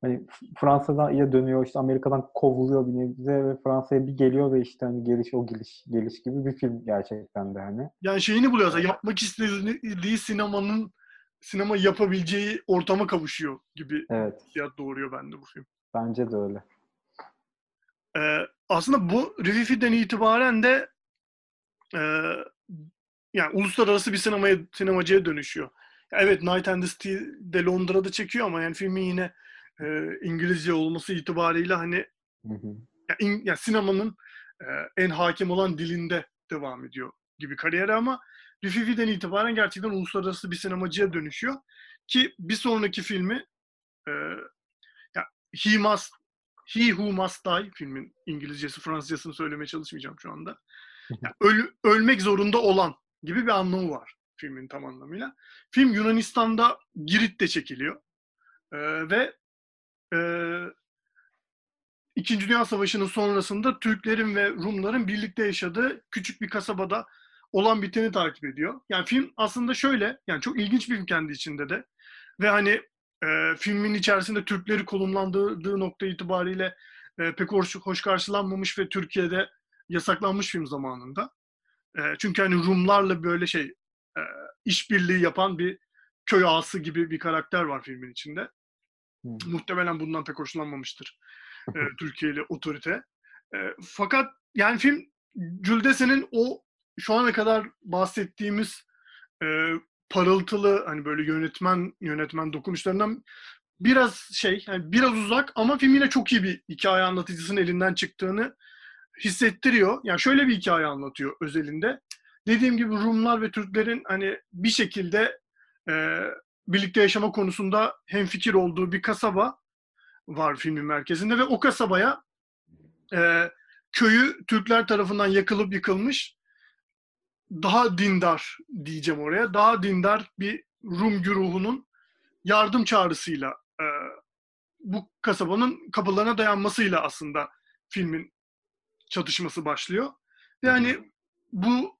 hani Fransa'dan ya dönüyor işte Amerika'dan kovuluyor bir nebze ve Fransa'ya bir geliyor ve işte hani geliş o geliş geliş gibi bir film gerçekten de hani. Yani şeyini buluyor yapmak istediği sinemanın sinema yapabileceği ortama kavuşuyor gibi evet. hissiyat doğuruyor bende bu film. Bence de öyle. Ee, aslında bu Rififi'den itibaren de e, yani uluslararası bir sinemaya, sinemacıya dönüşüyor. Evet Night and the Steel'de Londra'da çekiyor ama yani filmin yine e, İngilizce olması itibariyle hani hı hı. Yani, in, yani sinemanın e, en hakim olan dilinde devam ediyor gibi kariyeri ama Rififi'den itibaren gerçekten uluslararası bir sinemacıya dönüşüyor. Ki bir sonraki filmi e, ya, He Must He Who Must Die filmin İngilizcesi, Fransızcasını söylemeye çalışmayacağım şu anda. Yani öl, ölmek zorunda olan gibi bir anlamı var filmin tam anlamıyla. Film Yunanistan'da Girit'te çekiliyor. Ee, ve e, İkinci Dünya Savaşı'nın sonrasında Türklerin ve Rumların birlikte yaşadığı küçük bir kasabada olan biteni takip ediyor. Yani film aslında şöyle, yani çok ilginç bir film kendi içinde de. Ve hani e, filmin içerisinde Türkleri konumlandırdığı nokta itibariyle e, pek hoş, hoş karşılanmamış ve Türkiye'de yasaklanmış film zamanında. E, çünkü hani Rumlarla böyle şey e, işbirliği yapan bir köy ağası gibi bir karakter var filmin içinde. Hmm. Muhtemelen bundan pek hoşlanmamıştır <laughs> e, Türkiye'li otorite. E, fakat yani film Cüldese'nin o şu ana kadar bahsettiğimiz e, parıltılı hani böyle yönetmen yönetmen dokunuşlarından biraz şey yani biraz uzak ama film yine çok iyi bir hikaye anlatıcısının elinden çıktığını hissettiriyor. Yani şöyle bir hikaye anlatıyor özelinde. Dediğim gibi Rumlar ve Türklerin hani bir şekilde e, birlikte yaşama konusunda hemfikir olduğu bir kasaba var filmin merkezinde ve o kasabaya e, köyü Türkler tarafından yakılıp yıkılmış daha dindar diyeceğim oraya. Daha dindar bir Rum güruhunun yardım çağrısıyla e, bu kasabanın kapılarına dayanmasıyla aslında filmin çatışması başlıyor. Yani bu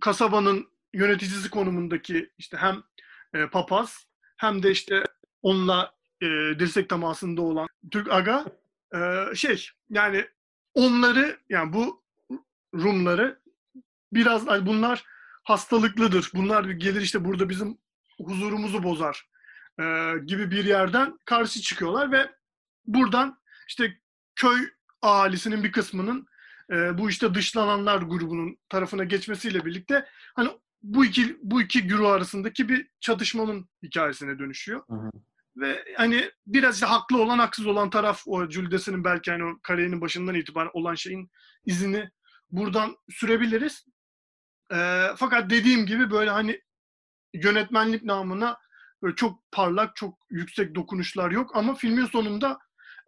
kasabanın yöneticisi konumundaki işte hem e, papaz hem de işte onunla e, dirsek temasında olan Türk aga e, şey yani onları yani bu Rumları biraz bunlar hastalıklıdır. Bunlar gelir işte burada bizim huzurumuzu bozar e, gibi bir yerden karşı çıkıyorlar ve buradan işte köy ahalisinin bir kısmının e, bu işte dışlananlar grubunun tarafına geçmesiyle birlikte hani bu iki bu iki güruh arasındaki bir çatışmanın hikayesine dönüşüyor. Hı hı. Ve hani biraz işte haklı olan haksız olan taraf o Cüldes'inin belki hani o kariyerin başından itibaren olan şeyin izini buradan sürebiliriz. E, fakat dediğim gibi böyle hani yönetmenlik namına böyle çok parlak, çok yüksek dokunuşlar yok ama filmin sonunda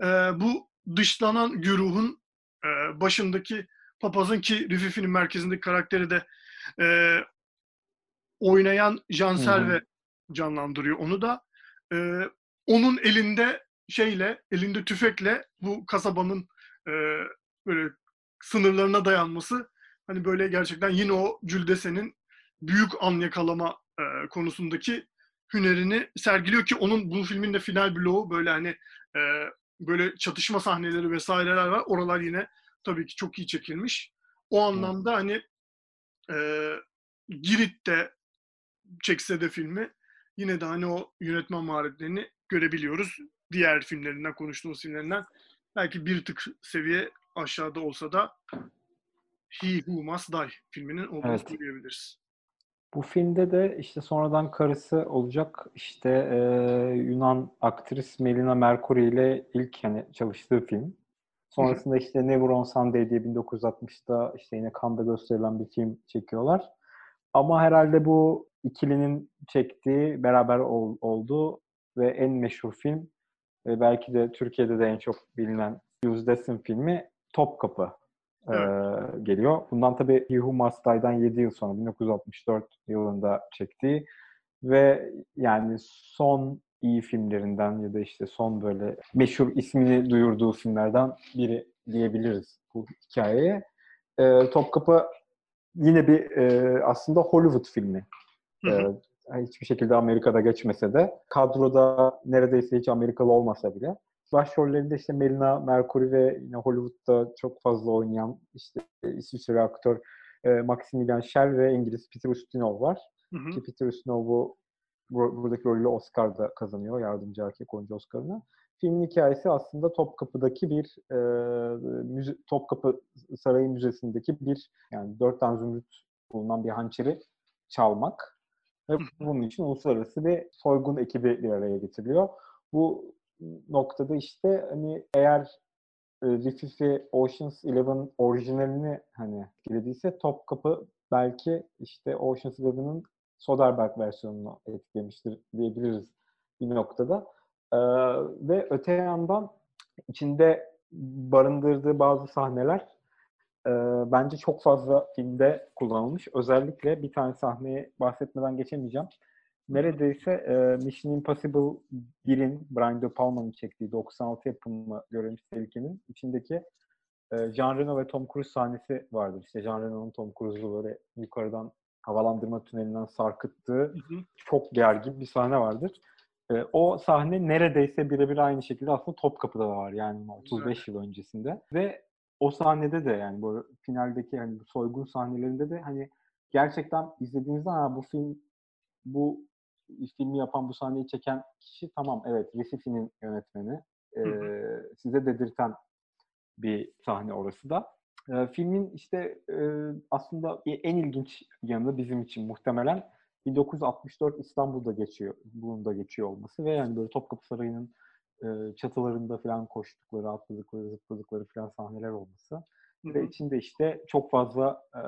e, bu dışlanan güruhun e, başındaki papazın ki Riffi'nin merkezindeki karakteri de e, oynayan Jansel ve canlandırıyor onu da. E, onun elinde şeyle, elinde tüfekle bu kasabanın e, böyle sınırlarına dayanması hani böyle gerçekten yine o Cüldese'nin büyük an yakalama e, konusundaki hünerini sergiliyor ki onun bu filmin de final bloğu böyle hani e, böyle çatışma sahneleri vesaireler var. Oralar yine tabii ki çok iyi çekilmiş. O anlamda hani e, Girit'te çekse de filmi yine de hani o yönetmen maharetlerini görebiliyoruz. Diğer filmlerinden, konuştuğumuz filmlerinden belki bir tık seviye aşağıda olsa da He Who Must Die filminin olduğunu Evet. söyleyebiliriz. Bu filmde de işte sonradan karısı olacak işte e, Yunan aktris Melina Mercouri ile ilk hani çalıştığı film. Sonrasında işte Never on Sunday diye 1960'da işte yine Cannes'da gösterilen bir film çekiyorlar. Ama herhalde bu ikilinin çektiği beraber ol, olduğu ve en meşhur film ve belki de Türkiye'de de en çok bilinen Hughes Dessen filmi Topkapı e, geliyor. Bundan tabii He Who Must Die'dan 7 yıl sonra 1964 yılında çektiği ve yani son iyi filmlerinden ya da işte son böyle meşhur ismini duyurduğu filmlerden biri diyebiliriz bu hikayeye. E, Topkapı yine bir e, aslında Hollywood filmi. E, hiçbir şekilde Amerika'da geçmese de kadroda neredeyse hiç Amerikalı olmasa bile başrollerinde işte Melina Mercouri ve yine Hollywood'da çok fazla oynayan işte İsviçreli aktör e, Maximilian Schell ve İngiliz Peter Ustinov var. Hı hı. Ki Peter Ustinov'u bu- buradaki rolüyle Oscar'da kazanıyor. Yardımcı erkek oyuncu Oscar'ını. Filmin hikayesi aslında Topkapı'daki bir e, müze, Topkapı Sarayı Müzesi'ndeki bir yani dört tane zümrüt bulunan bir hançeri çalmak. Ve bunun için uluslararası bir soygun ekibi bir araya getiriliyor. Bu noktada işte hani eğer e, Rififi Ocean's Eleven orijinalini hani etkilediyse Topkapı belki işte Ocean's Eleven'ın Soderbergh versiyonunu etkilemiştir diyebiliriz bir noktada. Ee, ve öte yandan içinde barındırdığı bazı sahneler e, bence çok fazla filmde kullanılmış. Özellikle bir tane sahneyi bahsetmeden geçemeyeceğim. Neredeyse e, Mission Impossible 1'in Brian De Palma'nın çektiği 96 yapımı Görevimiz Tehlike'nin içindeki e, Jean Reno ve Tom Cruise sahnesi vardır. İşte Jean Reno'nun Tom Cruise'u böyle yukarıdan havalandırma tünelinden sarkıttığı Hı hı. çok gergin bir sahne vardır. E, o sahne neredeyse birebir aynı şekilde aslında Topkapı'da da var yani 35 yıl öncesinde. Ve o sahnede de yani bu finaldeki hani bu soygun sahnelerinde de hani gerçekten izlediğinizde ha bu film bu filmi yapan bu sahneyi çeken kişi tamam evet Recifi'nin yönetmeni. E, Hı size dedirten bir sahne orası da. E, filmin işte e, aslında en ilginç yanı bizim için muhtemelen 1964 İstanbul'da geçiyor, bunun geçiyor olması ve yani böyle Topkapı Sarayı'nın e, çatılarında falan koştukları, atladıkları, zıpladıkları falan sahneler olması. Hı Ve hı. içinde işte çok fazla e,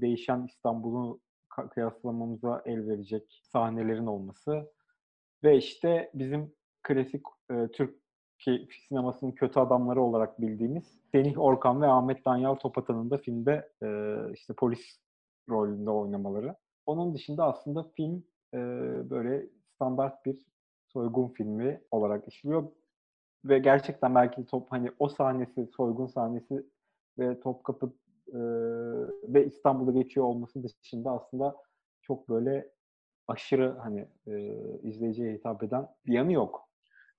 değişen İstanbul'u kıyaslamamıza el verecek sahnelerin olması. Ve işte bizim klasik e, Türk sinemasının kötü adamları olarak bildiğimiz Semih Orkan ve Ahmet Danyal Topatan'ın da filmde e, işte polis rolünde oynamaları. Onun dışında aslında film e, böyle standart bir soygun filmi olarak işliyor ve gerçekten belki top hani o sahnesi soygun sahnesi ve Topkapı e, ve İstanbul'da geçiyor olması dışında aslında çok böyle aşırı hani e, izleyiciye hitap eden bir yanı yok.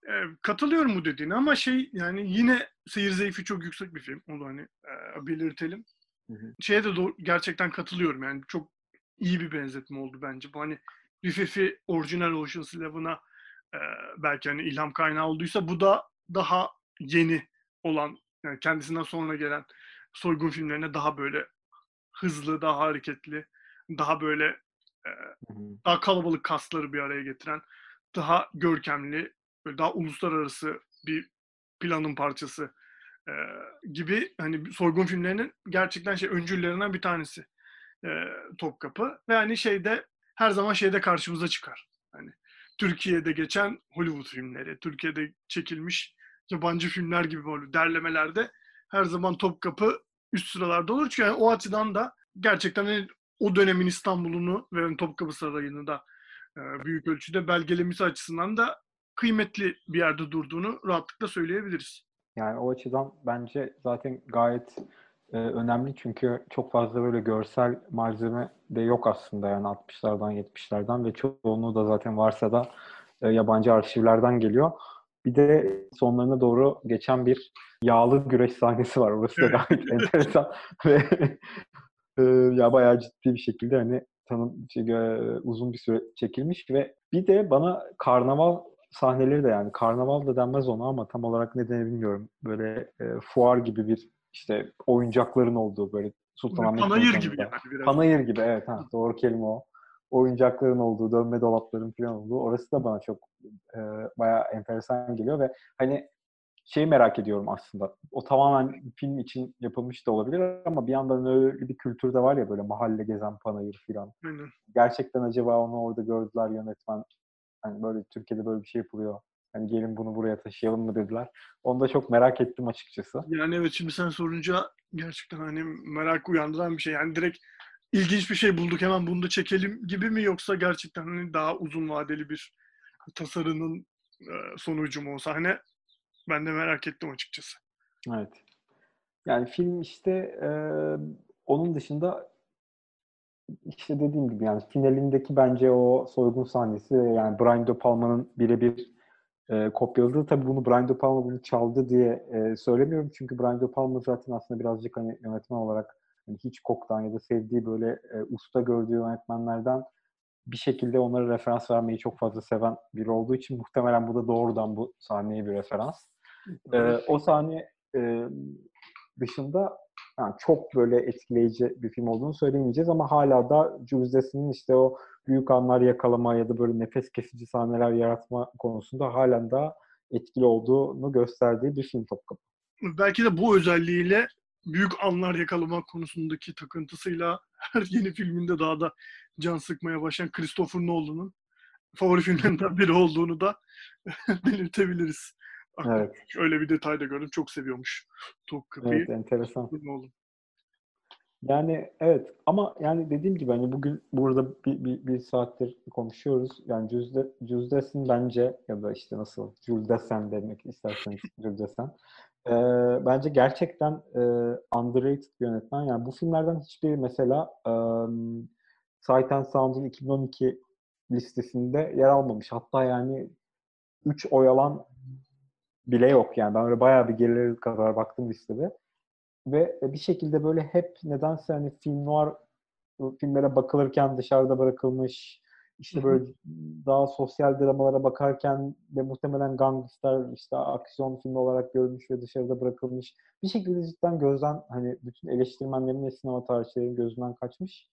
E, katılıyorum bu dediğine ama şey yani yine seyir zevki çok yüksek bir film. Onu hani e, belirtelim. Hı hı. Şeye de doğru- gerçekten katılıyorum yani çok iyi bir benzetme oldu bence. Bu hani Rififi orijinal Ocean's Eleven'a e, belki hani ilham kaynağı olduysa bu da daha yeni olan yani kendisinden sonra gelen soygun filmlerine daha böyle hızlı, daha hareketli, daha böyle e, daha kalabalık kasları bir araya getiren, daha görkemli, daha uluslararası bir planın parçası e, gibi hani soygun filmlerinin gerçekten şey öncüllerinden bir tanesi e, Topkapı ve hani şeyde her zaman şeyde karşımıza çıkar. Hani Türkiye'de geçen Hollywood filmleri, Türkiye'de çekilmiş yabancı filmler gibi böyle derlemelerde her zaman Topkapı üst sıralarda olur. Çünkü yani o açıdan da gerçekten hani o dönemin İstanbul'unu ve hani Topkapı Sarayı'nı da e, büyük ölçüde belgelemesi açısından da kıymetli bir yerde durduğunu rahatlıkla söyleyebiliriz. Yani o açıdan bence zaten gayet e, önemli çünkü çok fazla böyle görsel malzeme de yok aslında yani 60'lardan 70'lerden ve çoğunluğu da zaten varsa da e, yabancı arşivlerden geliyor. Bir de sonlarına doğru geçen bir yağlı güreş sahnesi var. Orası da gayet <laughs> enteresan ve e, ya bayağı ciddi bir şekilde hani tanım şey, uzun bir süre çekilmiş ve bir de bana karnaval sahneleri de yani karnaval da denmez ona ama tam olarak ne denir bilmiyorum. Böyle e, fuar gibi bir işte oyuncakların olduğu böyle Sultanahmet Panayır gibi yani biraz. Panayır gibi evet ha, doğru kelime o. Oyuncakların olduğu, dönme dolapların falan olduğu. Orası da bana çok e, bayağı enteresan geliyor ve hani şeyi merak ediyorum aslında. O tamamen film için yapılmış da olabilir ama bir yandan öyle bir kültürde var ya böyle mahalle gezen panayır. Aynen. Gerçekten acaba onu orada gördüler yönetmen. Hani böyle Türkiye'de böyle bir şey yapılıyor. Hani gelin bunu buraya taşıyalım mı dediler. Onu da çok merak ettim açıkçası. Yani evet şimdi sen sorunca gerçekten hani merak uyandıran bir şey. Yani direkt ilginç bir şey bulduk hemen bunu da çekelim gibi mi yoksa gerçekten hani daha uzun vadeli bir tasarının sonucu mu olsa hani ben de merak ettim açıkçası. Evet. Yani film işte e, onun dışında işte dediğim gibi yani finalindeki bence o soygun sahnesi yani Brian De Palma'nın birebir e, kopyaladı. Tabii bunu Brian De Palma bunu çaldı diye e, söylemiyorum. Çünkü Brian De Palma zaten aslında birazcık hani yönetmen olarak hani hiç koktan ya da sevdiği böyle e, usta gördüğü yönetmenlerden bir şekilde onlara referans vermeyi çok fazla seven biri olduğu için muhtemelen bu da doğrudan bu sahneye bir referans. Ee, o sahne e, dışında yani çok böyle etkileyici bir film olduğunu söyleyemeyeceğiz ama hala da Jules Dessin'in işte o büyük anlar yakalama ya da böyle nefes kesici sahneler yaratma konusunda halen daha etkili olduğunu gösterdiği bir film Topkapı. Belki de bu özelliğiyle büyük anlar yakalama konusundaki takıntısıyla her yeni filminde daha da can sıkmaya başlayan Christopher Nolan'ın favori filmlerinden biri olduğunu da belirtebiliriz. Evet. Öyle bir detay da gördüm. Çok seviyormuş Topkapı'yı. Evet, enteresan. Yani evet ama yani dediğim gibi hani bugün burada bir, bir, bir saattir konuşuyoruz. Yani Jules, Dessin bence ya da işte nasıl Dessin demek isterseniz Dessin. E, bence gerçekten e, underrated bir yönetmen. Yani bu filmlerden hiçbir mesela e, Sight and Sound'un 2012 listesinde yer almamış. Hatta yani 3 oy alan bile yok yani. Ben öyle bayağı bir gerileri kadar baktım listede. Ve bir şekilde böyle hep nedense hani film noir filmlere bakılırken dışarıda bırakılmış işte böyle daha sosyal dramalara bakarken ve muhtemelen gangster işte aksiyon filmi olarak görülmüş ve dışarıda bırakılmış. Bir şekilde cidden gözden hani bütün eleştirmenlerin ve sinema tarihçilerin gözünden kaçmış.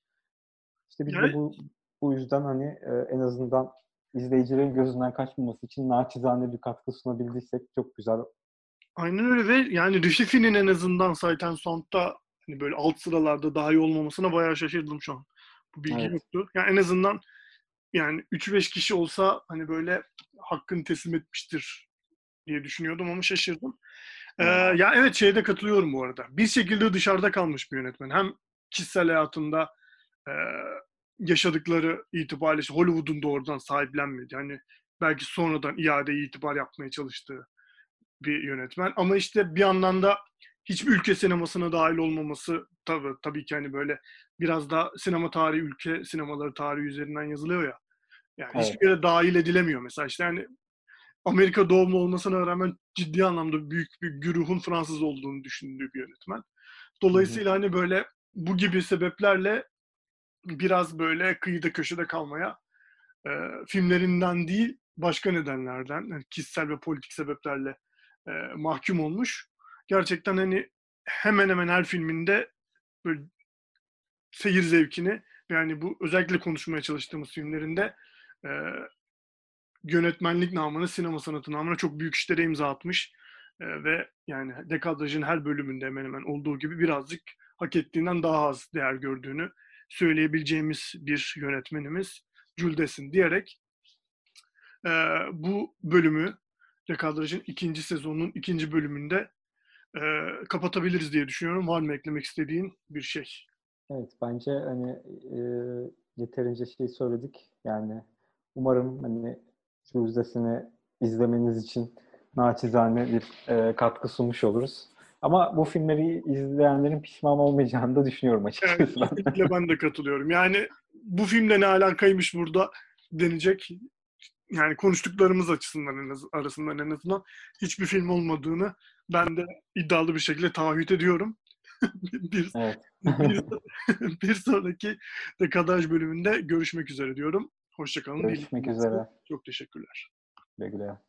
İşte biz de bu bu yüzden hani en azından izleyicilerin gözünden kaçmaması için naçizane bir katkı sunabildiysek çok güzel. Aynen öyle ve yani Rişifi'nin en azından Sight Sound'da hani böyle alt sıralarda daha iyi olmamasına bayağı şaşırdım şu an. Bu bilgi evet. yoktu. Yani en azından yani 3-5 kişi olsa hani böyle hakkını teslim etmiştir diye düşünüyordum ama şaşırdım. Ee, ya evet şeyde katılıyorum bu arada. Bir şekilde dışarıda kalmış bir yönetmen. Hem kişisel hayatında e, yaşadıkları itibariyle işte Hollywood'un da oradan sahiplenmedi. Yani belki sonradan iade itibar yapmaya çalıştığı bir yönetmen. Ama işte bir yandan da hiçbir ülke sinemasına dahil olmaması tabii tabii ki hani böyle biraz da sinema tarihi ülke sinemaları tarihi üzerinden yazılıyor ya. Yani evet. hiçbir yere dahil edilemiyor mesela işte yani Amerika doğumlu olmasına rağmen ciddi anlamda büyük bir güruhun Fransız olduğunu düşündüğü bir yönetmen. Dolayısıyla Hı-hı. hani böyle bu gibi sebeplerle biraz böyle kıyıda köşede kalmaya e, filmlerinden değil başka nedenlerden, yani kişisel ve politik sebeplerle e, mahkum olmuş. Gerçekten hani hemen hemen her filminde böyle seyir zevkini yani bu özellikle konuşmaya çalıştığımız filmlerinde e, yönetmenlik namına, sinema sanatı namına çok büyük işlere imza atmış. E, ve yani Dekadraj'ın her bölümünde hemen hemen olduğu gibi birazcık hak ettiğinden daha az değer gördüğünü söyleyebileceğimiz bir yönetmenimiz Jules Dessin diyerek e, bu bölümü Dekadraj'ın ikinci sezonunun ikinci bölümünde e, kapatabiliriz diye düşünüyorum. Var mı eklemek istediğin bir şey? Evet bence hani e, yeterince şey söyledik. Yani umarım hani Jules izlemeniz için naçizane bir e, katkı sunmuş oluruz. Ama bu filmleri izleyenlerin pişman olmayacağını da düşünüyorum açıkçası. Evet, kesinlikle ben de katılıyorum. Yani bu filmle ne alakaymış burada denecek. Yani konuştuklarımız açısından en az, arasından en azından hiçbir film olmadığını ben de iddialı bir şekilde taahhüt ediyorum. <laughs> bir, evet. bir, bir sonraki dekadaj bölümünde görüşmek üzere diyorum. Hoşçakalın. Görüşmek üzere. Çok teşekkürler. Güle güle.